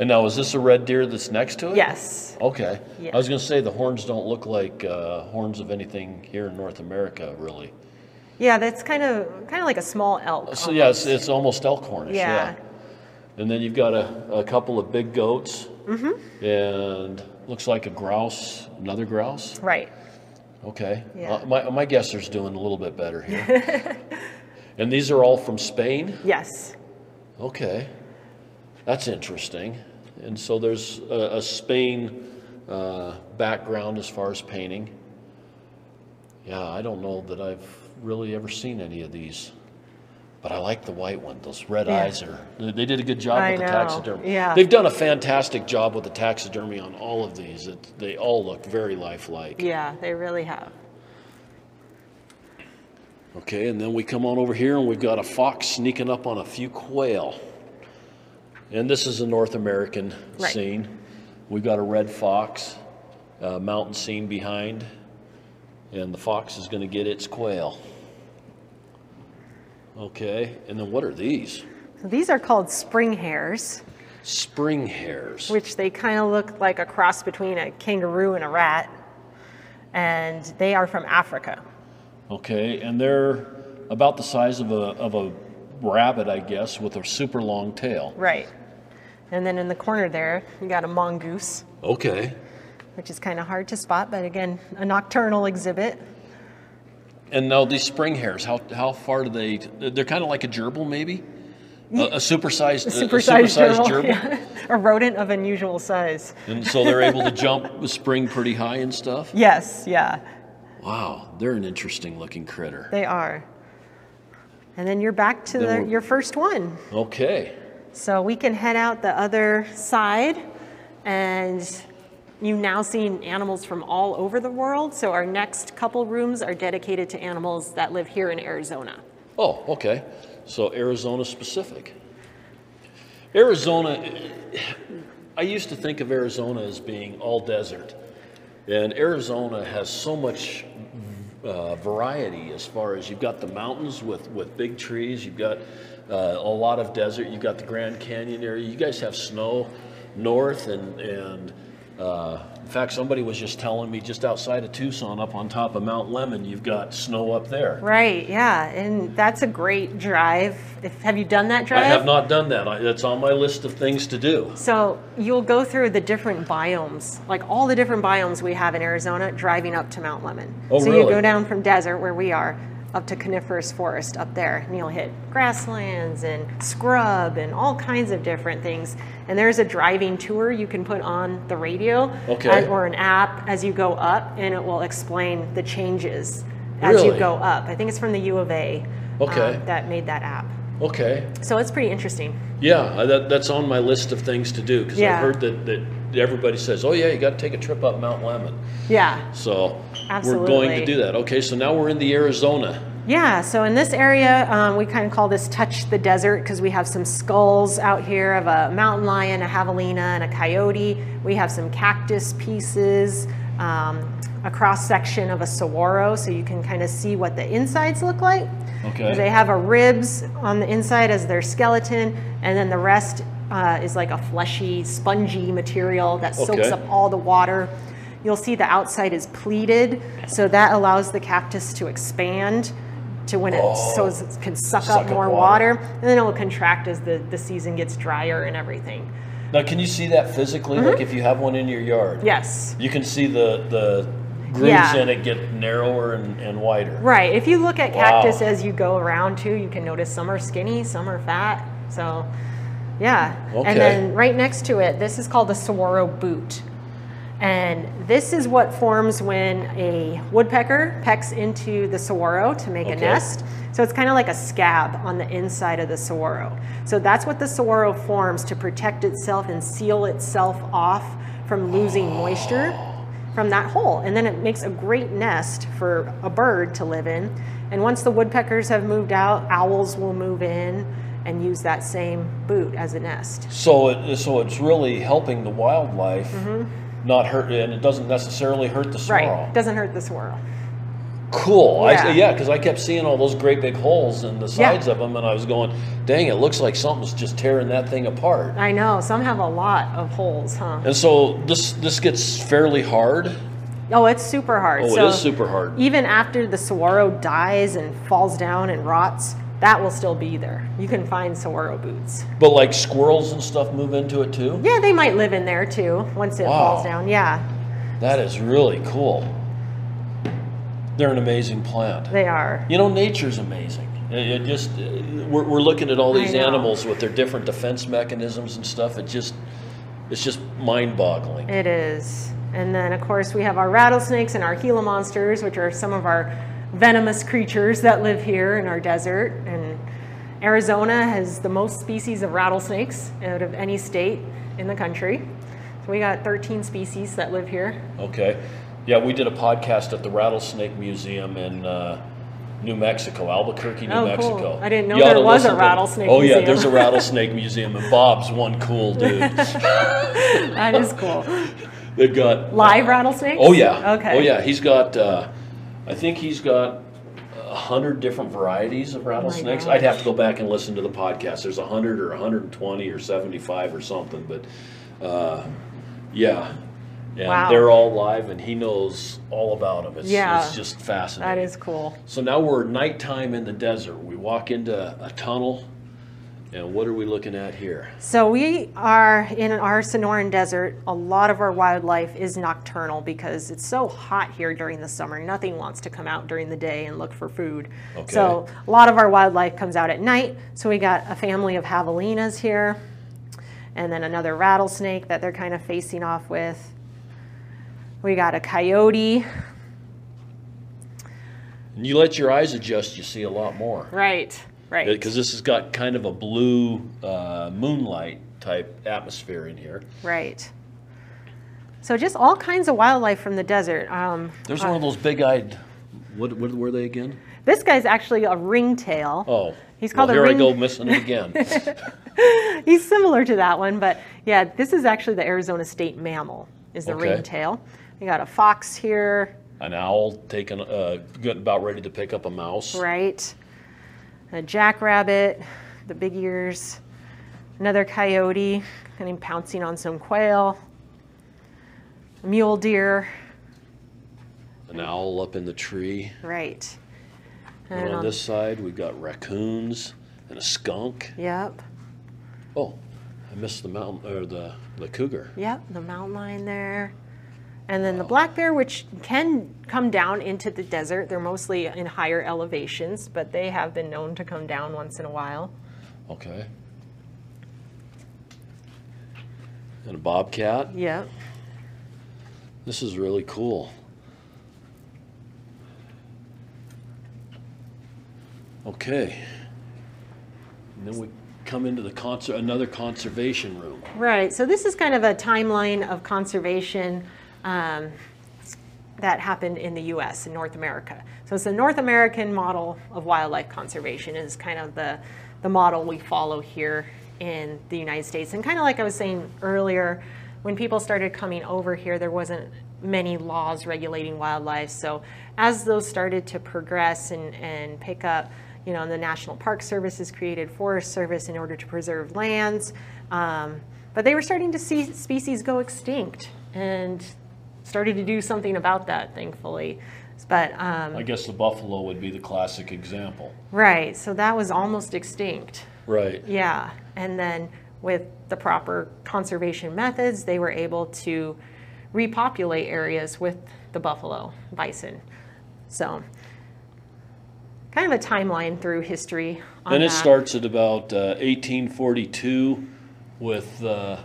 And now, is this a red deer that's next to it? Yes. Okay. Yeah. I was going to say the horns don't look like uh, horns of anything here in North America, really. Yeah, that's kind of kind of like a small elk. So yeah, it's, it's almost elk hornish. Yeah. And then you've got a, a couple of big goats. Mm-hmm. And looks like a grouse, another grouse. Right. Okay. Yeah. Uh, my, my guesser's doing a little bit better here. (laughs) and these are all from Spain? Yes. Okay, that's interesting. And so there's a, a Spain uh, background as far as painting. Yeah, I don't know that I've really ever seen any of these, but I like the white one. Those red Yeah. eyes are. They did a good job I with the know, taxidermy. yeah. They've done a fantastic job with the taxidermy on all of these. It, they all look very lifelike. Yeah, they really have. Okay, and then we come on over here and we've got a fox sneaking up on a few quail. And this is a North American Right. scene. We've got a red fox, uh, mountain scene behind, and the fox is going to get its quail. Okay, and then what are these? These are called spring hares, Spring hares. which they kind of look like a cross between a kangaroo and a rat. And they are from Africa. Okay, and they're about the size of a, of a rabbit, I guess, with a super long tail. Right. And then in the corner there, you got a mongoose, Okay. which is kind of hard to spot, but again, a nocturnal exhibit. And now these spring hares, how, how far do they? They're kind of like a gerbil, maybe, a, a supersized, a Supersized, supersized gerbil, gerbil, (laughs) yeah. a rodent of unusual size. and so they're able to jump, (laughs) spring pretty high and stuff. Yes, yeah, Wow, they're an interesting looking critter. they are. And then you're back to the, we're- your first one. Okay, So we can head out the other side, and you've now seen animals from all over the world. So our next couple rooms are dedicated to animals that live here in Arizona. oh, okay, so Arizona specific. Arizona, I used to think of Arizona as being all desert, and Arizona has so much uh, variety as far as you've got the mountains with, with big trees, you've got uh, a lot of desert, you've got the Grand Canyon area. You guys have snow north, and, and uh, in fact, somebody was just telling me just outside of Tucson, up on top of Mount Lemmon, you've got snow up there. Right, yeah, and that's a great drive. If, have you done that drive? I have not done that. I, that's on my list of things to do. So you'll go through the different biomes, like all the different biomes we have in Arizona, driving up to Mount Lemmon. Oh, so you go down from desert where we are up to coniferous forest up there, and you'll hit grasslands and scrub and all kinds of different things. And there's a driving tour you can put on the radio Okay. or an app as you go up, and it will explain the changes as you go up. I think it's from the U of A um, that made that app. Okay. So it's pretty interesting. Yeah, that, that's on my list of things to do because Yeah. I've heard that, that everybody says, oh, yeah, you got to take a trip up Mount Lemmon. Yeah. So we're going to do that. Okay, so now we're in the Arizona. Yeah, so in this area, um, we kind of call this touch the desert because we have some skulls out here of a mountain lion, a javelina, and a coyote. We have some cactus pieces, um, a cross section of a saguaro, so you can kind of see what the insides look like. Okay. They have a ribs on the inside as their skeleton, and then the rest uh, is like a fleshy, spongy material that soaks Okay. up all the water. You'll see the outside is pleated, so that allows the cactus to expand to when it so it can suck, Oh. Suck up up more water. water, and then it will contract as the, the season gets drier and everything. Now, can you see that physically? Mm-hmm. Like if you have one in your yard? Yes. You can see the the grooves Yeah. in it get narrower and, and wider. Right. If you look at Wow. cactus as you go around too, you can notice some are skinny, some are fat. So, yeah. Okay. And then right next to it, this is called the saguaro boot. And this is what forms when a woodpecker pecks into the saguaro to make a Okay. nest. So it's kind of like a scab on the inside of the saguaro. So that's what the saguaro forms to protect itself and seal itself off from losing moisture from that hole. And then it makes a great nest for a bird to live in. And once the woodpeckers have moved out, owls will move in and use that same boot as a nest. So it so it's really helping the wildlife, not hurt, and it doesn't necessarily hurt the Mm-hmm. Right. Doesn't hurt the squirrel. Cool. Yeah. yeah, because I kept seeing all those great big holes in the Yeah. sides of them, and I was going, "Dang, it looks like something's just tearing that thing apart." I know. Some have a lot of holes, huh? And so this this gets fairly hard. Oh, it's super hard. Oh, so it is super hard. Even after the saguaro dies and falls down and rots, that will still be there. You can find saguaro boots. But like squirrels and stuff move into it too. Yeah, they might live in there too once it Wow. falls down. Yeah, That is really cool. They're an amazing plant. they are. You know, nature's amazing. It, just we're, we're looking at all these animals with their different defense mechanisms and stuff. It just it's just mind-boggling. It is. And then, of course, we have our rattlesnakes and our Gila monsters, which are some of our venomous creatures that live here in our desert. And Arizona has the most species of rattlesnakes out of any state in the country. So we got 13 species that live here. Okay. Yeah, we did a podcast at the Rattlesnake Museum in uh, New Mexico, Albuquerque, New Oh, cool. Mexico. I didn't know You there was a listen to- rattlesnake Oh yeah, museum. there's a (laughs) rattlesnake museum, and Bob's one cool dude. (laughs) That is cool. They've got Live rattlesnakes? Oh yeah. Okay. Oh yeah. He's got. Uh, I think he's got a hundred different varieties of rattlesnakes. I'd have to go back and listen to the podcast. There's a hundred or 120 or 75 or something, but uh, yeah. And Wow. they're all live, and he knows all about them. It's, Yeah. it's just fascinating. That is cool. So now we're nighttime in the desert. We walk into a tunnel, and what are we looking at here? So we are in our Sonoran Desert. A lot of our wildlife is nocturnal because it's so hot here during the summer. Nothing wants to come out during the day and look for food. Okay. So a lot of our wildlife comes out at night. So we got a family of javelinas here, and then another rattlesnake that they're kind of facing off with. We got a coyote. And you let your eyes adjust, you see a lot more. Right. Right. because this has got kind of a blue uh, moonlight type atmosphere in here. Right. So just all kinds of wildlife from the desert. Um, There's one of those big-eyed. What, what were they again? This guy's actually a ringtail. Oh, He's called well, a here ring- I go missing it again. (laughs) (laughs) He's similar to that one, but yeah, this is actually the Arizona state mammal. Is the Okay. ringtail. We got a fox here, An owl taking, uh, getting about ready to pick up a mouse. right? A jackrabbit, the big ears. Another coyote, kind of pouncing on some quail. Mule deer, An owl up in the tree. right? And And on on- this side, we've got raccoons and a skunk. Yep, Oh, I missed the mountain or the the cougar. yep, the mountain lion there. And then the black bear, which can come down into the desert. They're mostly in higher elevations, but they have been known to come down once in a while. Okay. And a bobcat. Yep. This is really cool. Okay. And then we come into the conser- another conservation room. Right. So this is kind of a timeline of conservation um, that happened in the U.S. in North America. So it's the North American model of wildlife conservation is kind of the the model we follow here in the United States. And kind of like I was saying earlier, when people started coming over here, there wasn't many laws regulating wildlife. So as those started to progress and, and pick up, you know, the National Park Service has created Forest Service in order to preserve lands. Um, but they were starting to see species go extinct and started to do something about that, thankfully. But um, I guess the buffalo would be the classic example. right, so that was almost extinct. Right. Yeah, and then with the proper conservation methods, they were able to repopulate areas with the buffalo, bison. So, kind of a timeline through history on And it that. starts at about uh, 1842 with uh,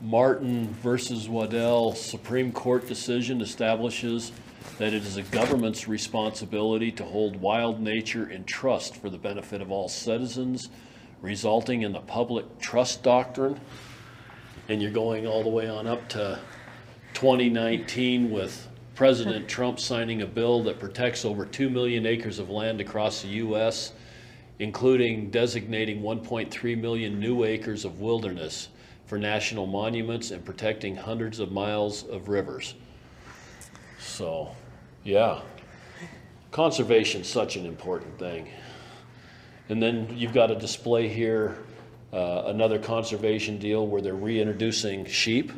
Martin versus Waddell Supreme Court decision establishes that it is a government's responsibility to hold wild nature in trust for the benefit of all citizens, resulting in the public trust doctrine. And you're going all the way on up to 2019 with President (laughs) Trump signing a bill that protects over 2 million acres of land across the U.S., including designating 1.3 million new acres of wilderness for national monuments and protecting hundreds of miles of rivers. So, yeah, conservation's such an important thing. And then you've got a display here, uh, another conservation deal where they're reintroducing sheep.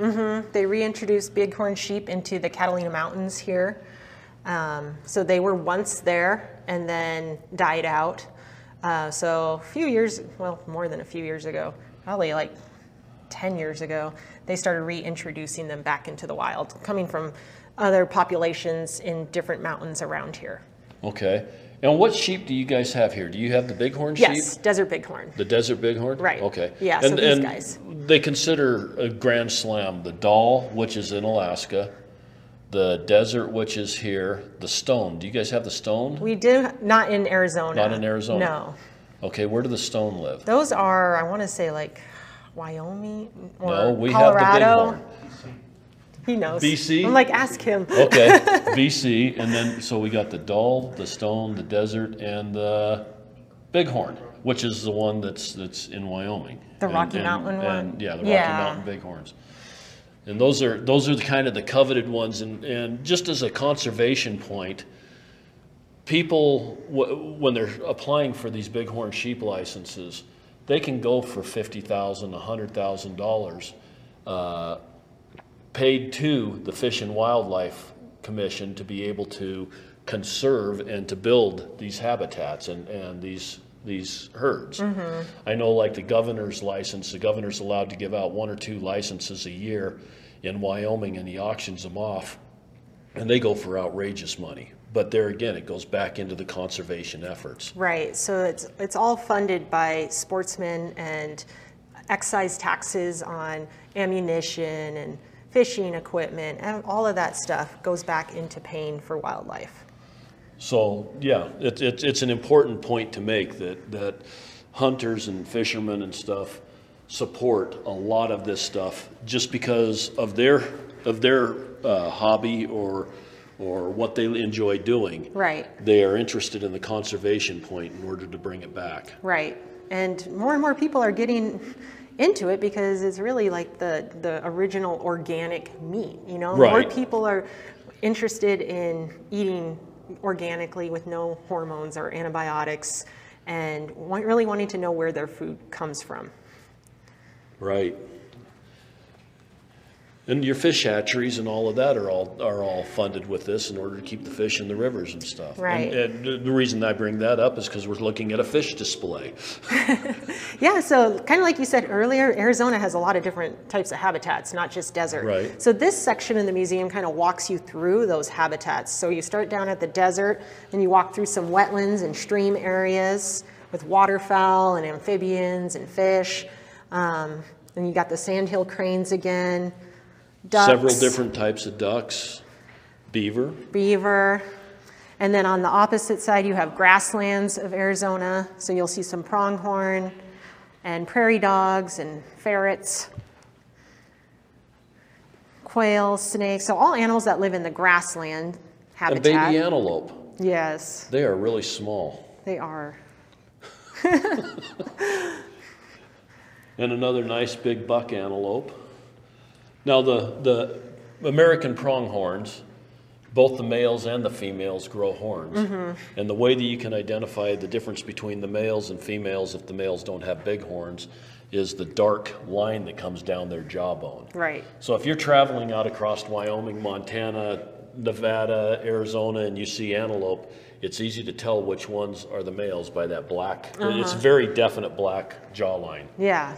They reintroduced bighorn sheep into the Catalina Mountains here. Um, so they were once there and then died out. Uh, so a few years, well, more than a few years ago, probably like 10 years ago, they started reintroducing them back into the wild, coming from other populations in different mountains around here. Okay. And what sheep do you guys have here? Do you have the bighorn sheep? Yes, desert bighorn. The desert bighorn? Right. Okay. Yeah, so and, these and guys. They consider a Grand Slam the Dall, which is in Alaska, the desert, which is here, the stone. Do you guys have the stone? We do not in Arizona. Not in Arizona? No. Okay, where do the stone live? Those are, I want to say, like Wyoming or No, we Colorado. have the bighorn. He knows. BC? I'm like, ask him. Okay, (laughs) BC, and then so we got the Dall, the stone, the desert, and the bighorn, which is the one that's that's in Wyoming. The And- Rocky and- Mountain one? and- Yeah, the Rocky Yeah. Mountain bighorns. And those are those are the kind of the coveted ones, and and just as a conservation point, people w- when they're applying for these bighorn sheep licenses, they can go for fifty thousand, a hundred thousand dollars, uh, paid to the Fish and Wildlife Commission to be able to conserve and to build these habitats and, and these these herds. I know like the governor's license, the governor's allowed to give out one or two licenses a year in Wyoming and he auctions them off and they go for outrageous money. But there again, it goes back into the conservation efforts. Right. So it's it's all funded by sportsmen and excise taxes on ammunition and fishing equipment and all of that stuff goes back into paying for wildlife. So, yeah, it, it, it's an important point to make that, that hunters and fishermen and stuff support a lot of this stuff just because of their, of their uh, hobby or, or what they enjoy doing. Right. They are interested in the conservation point in order to bring it back. Right. And more and more people are getting into it because it's really like the, the original organic meat, you know? Right. More people are interested in eating organically with no hormones or antibiotics and really wanting to know where their food comes from. Right. And your fish hatcheries and all of that are all, are all funded with this in order to keep the fish in the rivers and stuff. Right. And, the- the reason I bring that up is because we're looking at a fish display. (laughs) Yeah, so kind of like you said earlier, Arizona has a lot of different types of habitats, not just desert. Right. So this section in the museum kind of walks you through those habitats. So you start down at the desert and you walk through some wetlands and stream areas with waterfowl and amphibians and fish. Um, and you got the sandhill cranes again, ducks, Several different types of ducks, beaver. beaver. And then on the opposite side, you have grasslands of Arizona. So you'll see some pronghorn and prairie dogs and ferrets, quail, snakes. So all animals that live in the grassland A habitat. baby antelope. Yes, They are really small. they are. (laughs) And another nice big buck antelope. Now, the, the American pronghorns, both the males and the females grow horns. Mm-hmm. And the way that you can identify the difference between the males and females if the males don't have big horns is the dark line that comes down their jawbone. Right. So if you're traveling out across Wyoming, Montana, Nevada, Arizona, and you see antelope, it's easy to tell which ones are the males by that black. It's very definite black jawline. Yeah.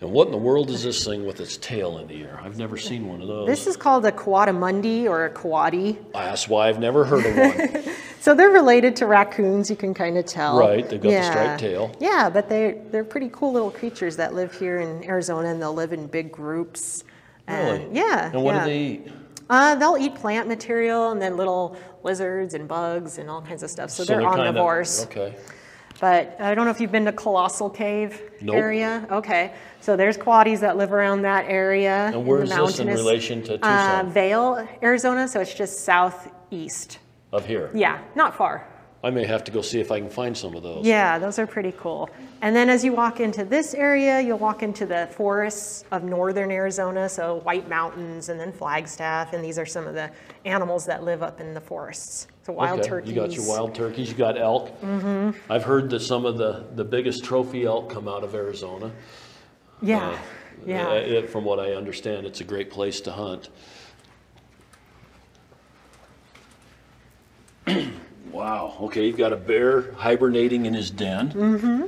And what in the world is this thing with its tail in the air? I've never seen one of those. This is called a coatimundi or a coati. That's why I've never heard of one. (laughs) So they're related to raccoons, you can kind of tell. Right, they've got the striped tail. Yeah, but they're, they're pretty cool little creatures that live here in Arizona, and they'll live in big groups. And, Really? Yeah. And what yeah. do they eat? Uh, they'll eat plant material and then little lizards and bugs and all kinds of stuff. So, they're, kinda- omnivores. okay. But I don't know if you've been to Colossal Cave Nope. area. Okay, so there's coatis that live around that area. And in where's this in relation to Uh, Tucson? Vail, Arizona. So it's just southeast. Of here. Yeah, not far. I may have to go see if I can find some of those. Yeah, those are pretty cool. And then as you walk into this area, you'll walk into the forests of northern Arizona, so White Mountains and then Flagstaff, and these are some of the animals that live up in the forests. So wild okay. turkeys. You got your wild turkeys. You got elk. Mm-hmm. I've heard that some of the, the biggest trophy elk come out of Arizona. Yeah, yeah. Uh, it- from what I understand, it's a great place to hunt. (clears throat) wow. Okay, you've got a bear hibernating in his den. Mm-hmm.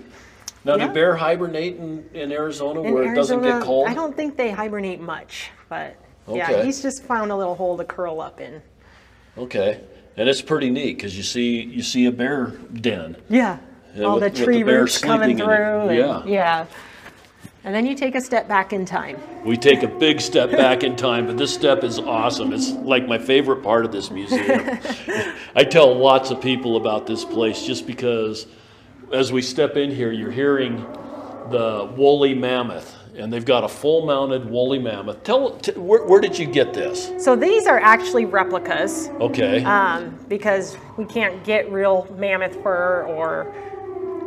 Now, Yeah. do bear hibernate in, in Arizona In where it doesn't get cold? I don't think they hibernate much, but yeah, he's just found a little hole to curl up in. Okay, and it's pretty neat because you see you see a bear den. Yeah. All with- the the tree bear roots coming through. and- Yeah. yeah. And then you take a step back in time. We take a big step (laughs) back in time, but this step is awesome. It's like my favorite part of this museum. (laughs) I tell lots of people about this place just because as we step in here, you're hearing the woolly mammoth, and they've got a full mounted woolly mammoth. Tell, t- where, where did you get this? So these are actually replicas. Okay. um, because we can't get real mammoth fur or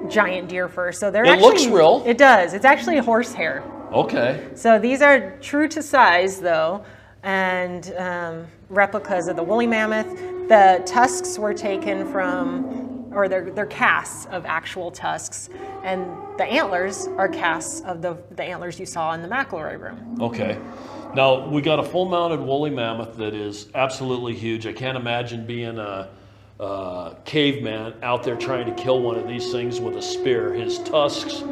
giant deer fur. So they're It actually looks real. It does. It's actually horsehair. okay. So these are true to size though, and um, replicas of the woolly mammoth. The tusks were taken from, or they're, they're casts of actual tusks, and the antlers are casts of the, the antlers you saw in the McElroy room. Okay. Now we got a full mounted woolly mammoth that is absolutely huge. I can't imagine being a, a caveman out there trying to kill one of these things with a spear. His tusks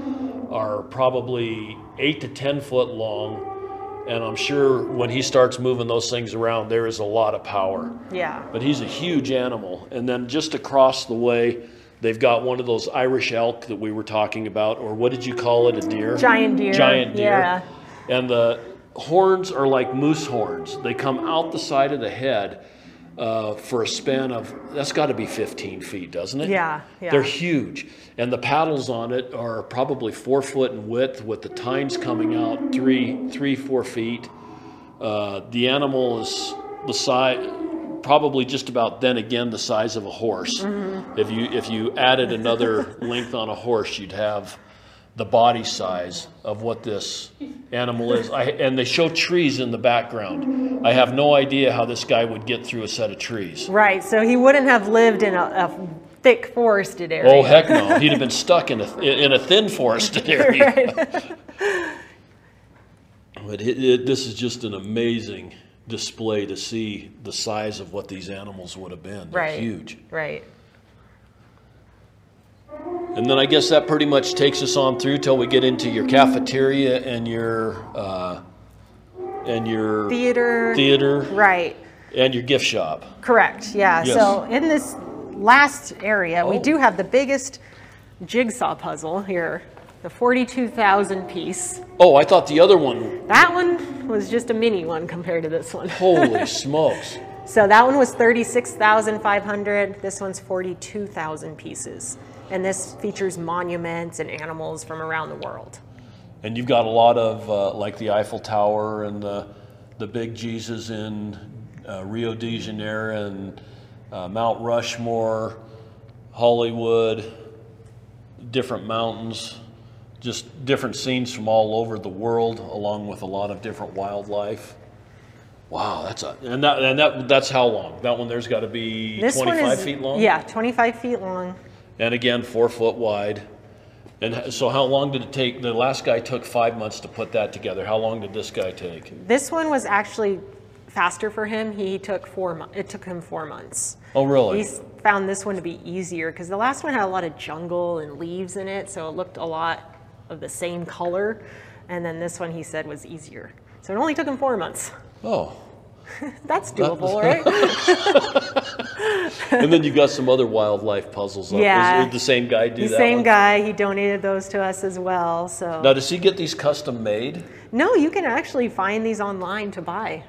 are probably eight to ten foot long, and I'm sure when he starts moving those things around, there is a lot of power. Yeah. But he's a huge animal. And then just across the way, they've got one of those Irish elk that we were talking about, or what did you call it? A deer? Giant deer, Giant deer. yeah. And the horns are like moose horns. They come out the side of the head uh, for a span of, that's got to be 15 feet, doesn't it? Yeah, yeah. They're huge. And the paddles on it are probably four foot in width with the tines coming out three, three, four feet. Uh, the animal is the size, probably just about then again the size of a horse. If you if you added another length on a horse, you'd have the body size of what this animal is. I, and they show trees in the background. I have no idea how this guy would get through a set of trees. Right. So he wouldn't have lived in a, a thick forested area. Oh heck no! He'd have been stuck in a in a thin forested (laughs) area. (laughs) But it, it, this is just an amazing display to see the size of what these animals would have been. They're Right. huge. Right. And then I guess that pretty much takes us on through till we get into your cafeteria and your uh, and your Theater. theater Right. and your gift shop. Correct. Yeah. Yes. So in this last area, we Oh. do have the biggest jigsaw puzzle here, the 42,000 piece. Oh, I thought the other one. That one was just a mini one compared to this one. Holy (laughs) smokes! So that one was 36,500. This one's 42,000 pieces. And this features monuments and animals from around the world. And you've got a lot of uh, like the Eiffel Tower and the the big Jesus in uh, Rio de Janeiro and uh, Mount Rushmore, Hollywood, different mountains, just different scenes from all over the world, along with a lot of different wildlife. Wow, that's a and that and that that's how long? That one there's got to be This 25 is feet long. Yeah, 25 feet long. And again, four foot wide. And so, how long did it take? The last guy took five months to put that together. How long did this guy take? This one was actually faster for him. He took four. Mo- it took him four months. Oh, really? He found this one to be easier because the last one had a lot of jungle and leaves in it, so it looked a lot of the same color. And then this one he said was easier. So it only took him four months. Oh, (laughs) That's doable, (laughs) right? and then you've got some other wildlife puzzles. up. Yeah. Is, did the same guy do the that? The same one? guy. He donated those to us as well. So Now, does he get these custom made? no, you can actually find these online to buy.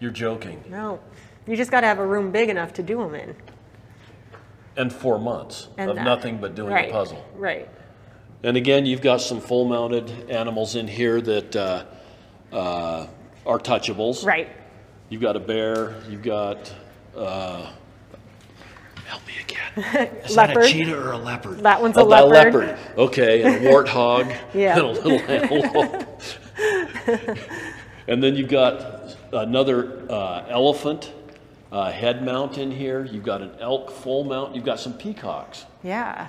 You're joking. No, you just got to have a room big enough to do them in. And four months And of that. nothing but doing right. a puzzle. Right. And again, you've got some full mounted animals in here that uh, uh, are touchables. Right. You've got a bear. You've got. Uh, help me again. (laughs) Is that a Leopard. cheetah or a leopard? That one's a Oh, that leopard. Okay, and a warthog. (laughs) Yeah. And a little (laughs) antelope. and then you've got another uh, elephant uh, head mount in here. You've got an elk full mount. You've got some peacocks Yeah.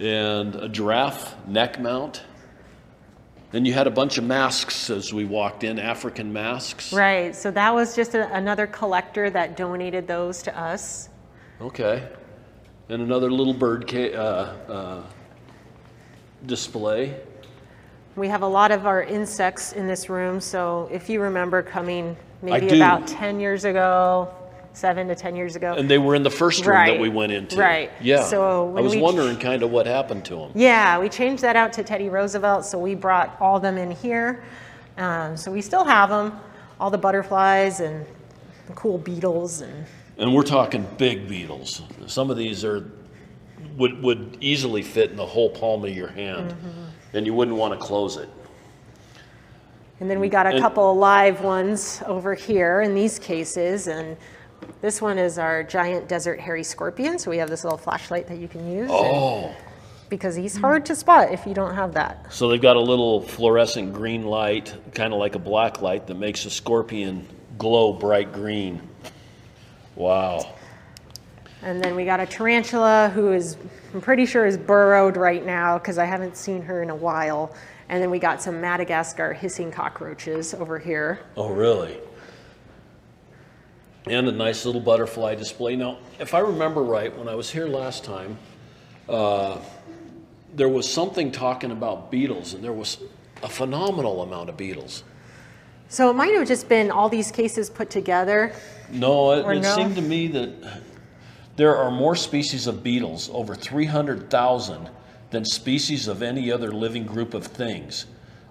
and a giraffe neck mount. Then you had a bunch of masks as we walked in, African masks. Right. So that was just a, another collector that donated those to us. Okay. And another little bird ca- uh, uh, display. We have a lot of our insects in this room. So if you remember coming maybe about 10 years ago, seven to 10 years ago. And they were in the first room that we went into. right. Yeah. So I was wondering kind of what happened to them. Yeah, we changed that out to Teddy Roosevelt, so we brought all them in here. Um, so we still have them, all the butterflies and the cool beetles and And we're talking big beetles. Some of these are would would easily fit in the whole palm of your hand, Mm-hmm. and you wouldn't want to close it. And then we got a And- couple live ones over here in these cases. And this one is our giant desert hairy scorpion. So we have this little flashlight that you can use. and- Oh. because he's hard to spot if you don't have that. So they've got a little fluorescent green light, kind of like a black light, that makes a scorpion glow bright green. Wow. And then we got a tarantula who is, I'm pretty sure, is burrowed right now because I haven't seen her in a while. And then we got some Madagascar hissing cockroaches over here. Oh, really? And a nice little butterfly display. Now, if I remember right, when I was here last time, uh, there was something talking about beetles, and there was a phenomenal amount of beetles. So it might have just been all these cases put together. No, it, it no? seemed to me that there are more species of beetles, over 300,000, than species of any other living group of things.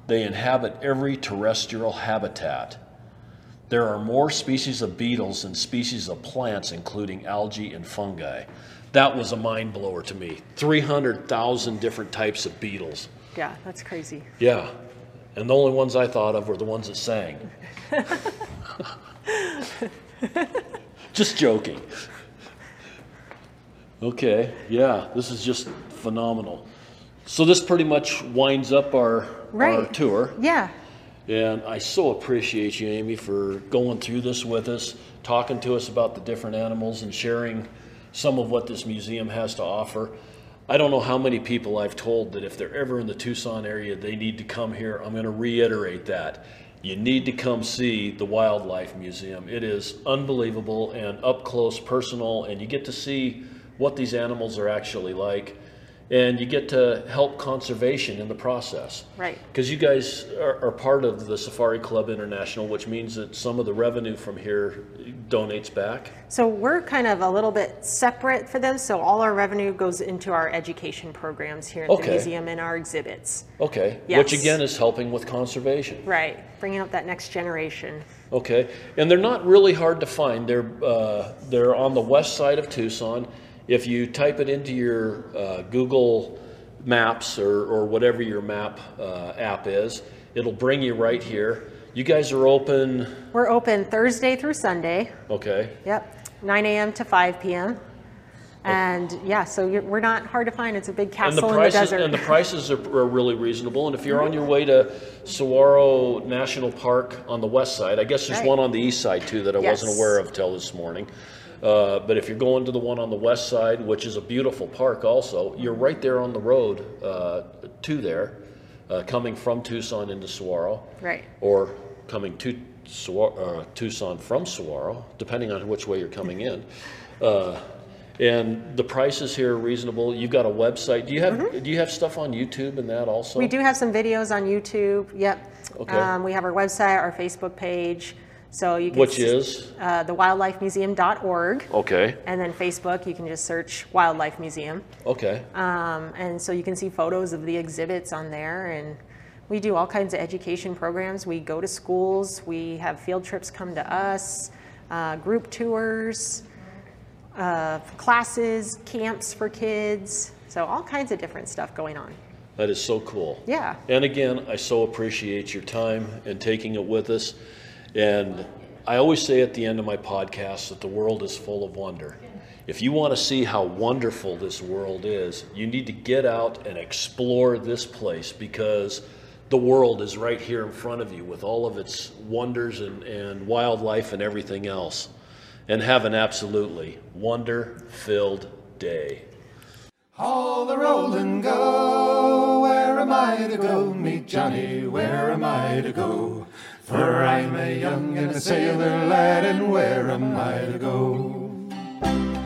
They inhabit every terrestrial habitat. There are more species of beetles than species of plants, including algae and fungi. That was a mind blower to me. 300,000 different types of beetles. Yeah, that's crazy. Yeah. And the only ones I thought of were the ones that sang. (laughs) just joking. Okay, yeah, this is just phenomenal. So this pretty much winds up our, our tour. Yeah. And I so appreciate you, Amy, for going through this with us, talking to us about the different animals and sharing some of what this museum has to offer. I don't know how many people I've told that if they're ever in the Tucson area, they need to come here. I'm going to reiterate that. You need to come see the Wildlife Museum. It is unbelievable and up close, personal, and you get to see what these animals are actually like. And you get to help conservation in the process. Right. Because you guys are, are part of the Safari Club International, which means that some of the revenue from here donates back. So we're kind of a little bit separate for them. So all our revenue goes into our education programs here at Okay. the museum and our exhibits. Okay. Yes. Which again is helping with conservation. Right. Bringing up that next generation. Okay. And they're not really hard to find. They're uh, they're on the west side of Tucson. If you type it into your uh, Google Maps or, or whatever your map uh, app is, it'll bring you right here. You guys are open. We're open Thursday through Sunday. Okay. Yep. 9 a.m. to 5 p.m. And yeah, so you're, we're not hard to find. It's a big And the castle in the desert. and the prices are, are really reasonable. And if you're on your way to Saguaro National Park on the west side, I guess there's Right. one on the east side too that I wasn't aware of till this morning. Uh, but if you're going to the one on the west side, which is a beautiful park also, you're right there on the road uh, to there, uh, coming from Tucson into Saguaro. Right. Or coming to Saguaro, uh, Tucson from Saguaro, depending on which way you're coming in. (laughs) Uh, and the prices here are reasonable. You've got a website. Do you have do you have stuff on YouTube and that also? Mm-hmm. we do have some videos on YouTube. Yep. Okay. Um, we have our website, our Facebook page. So you can Which s- is uh, thewildlifemuseum.org. okay. And then Facebook, you can just search Wildlife Museum. Okay. Um, and so you can see photos of the exhibits on there. And we do all kinds of education programs. We go to schools, we have field trips come to us, uh, group tours, uh, classes, camps for kids. So all kinds of different stuff going on. That is so cool. Yeah. And again, I so appreciate your time and taking it with us. And I always say at the end of my podcast that the world is full of wonder. If you want to see how wonderful this world is, you need to get out and explore this place because the world is right here in front of you with all of its wonders and, and wildlife and everything else. And have an absolutely wonder filled day. All the roll and go. Where am I to go? Meet Johnny. Where am I to go? For I'm a young and a sailor lad, and where am I to go?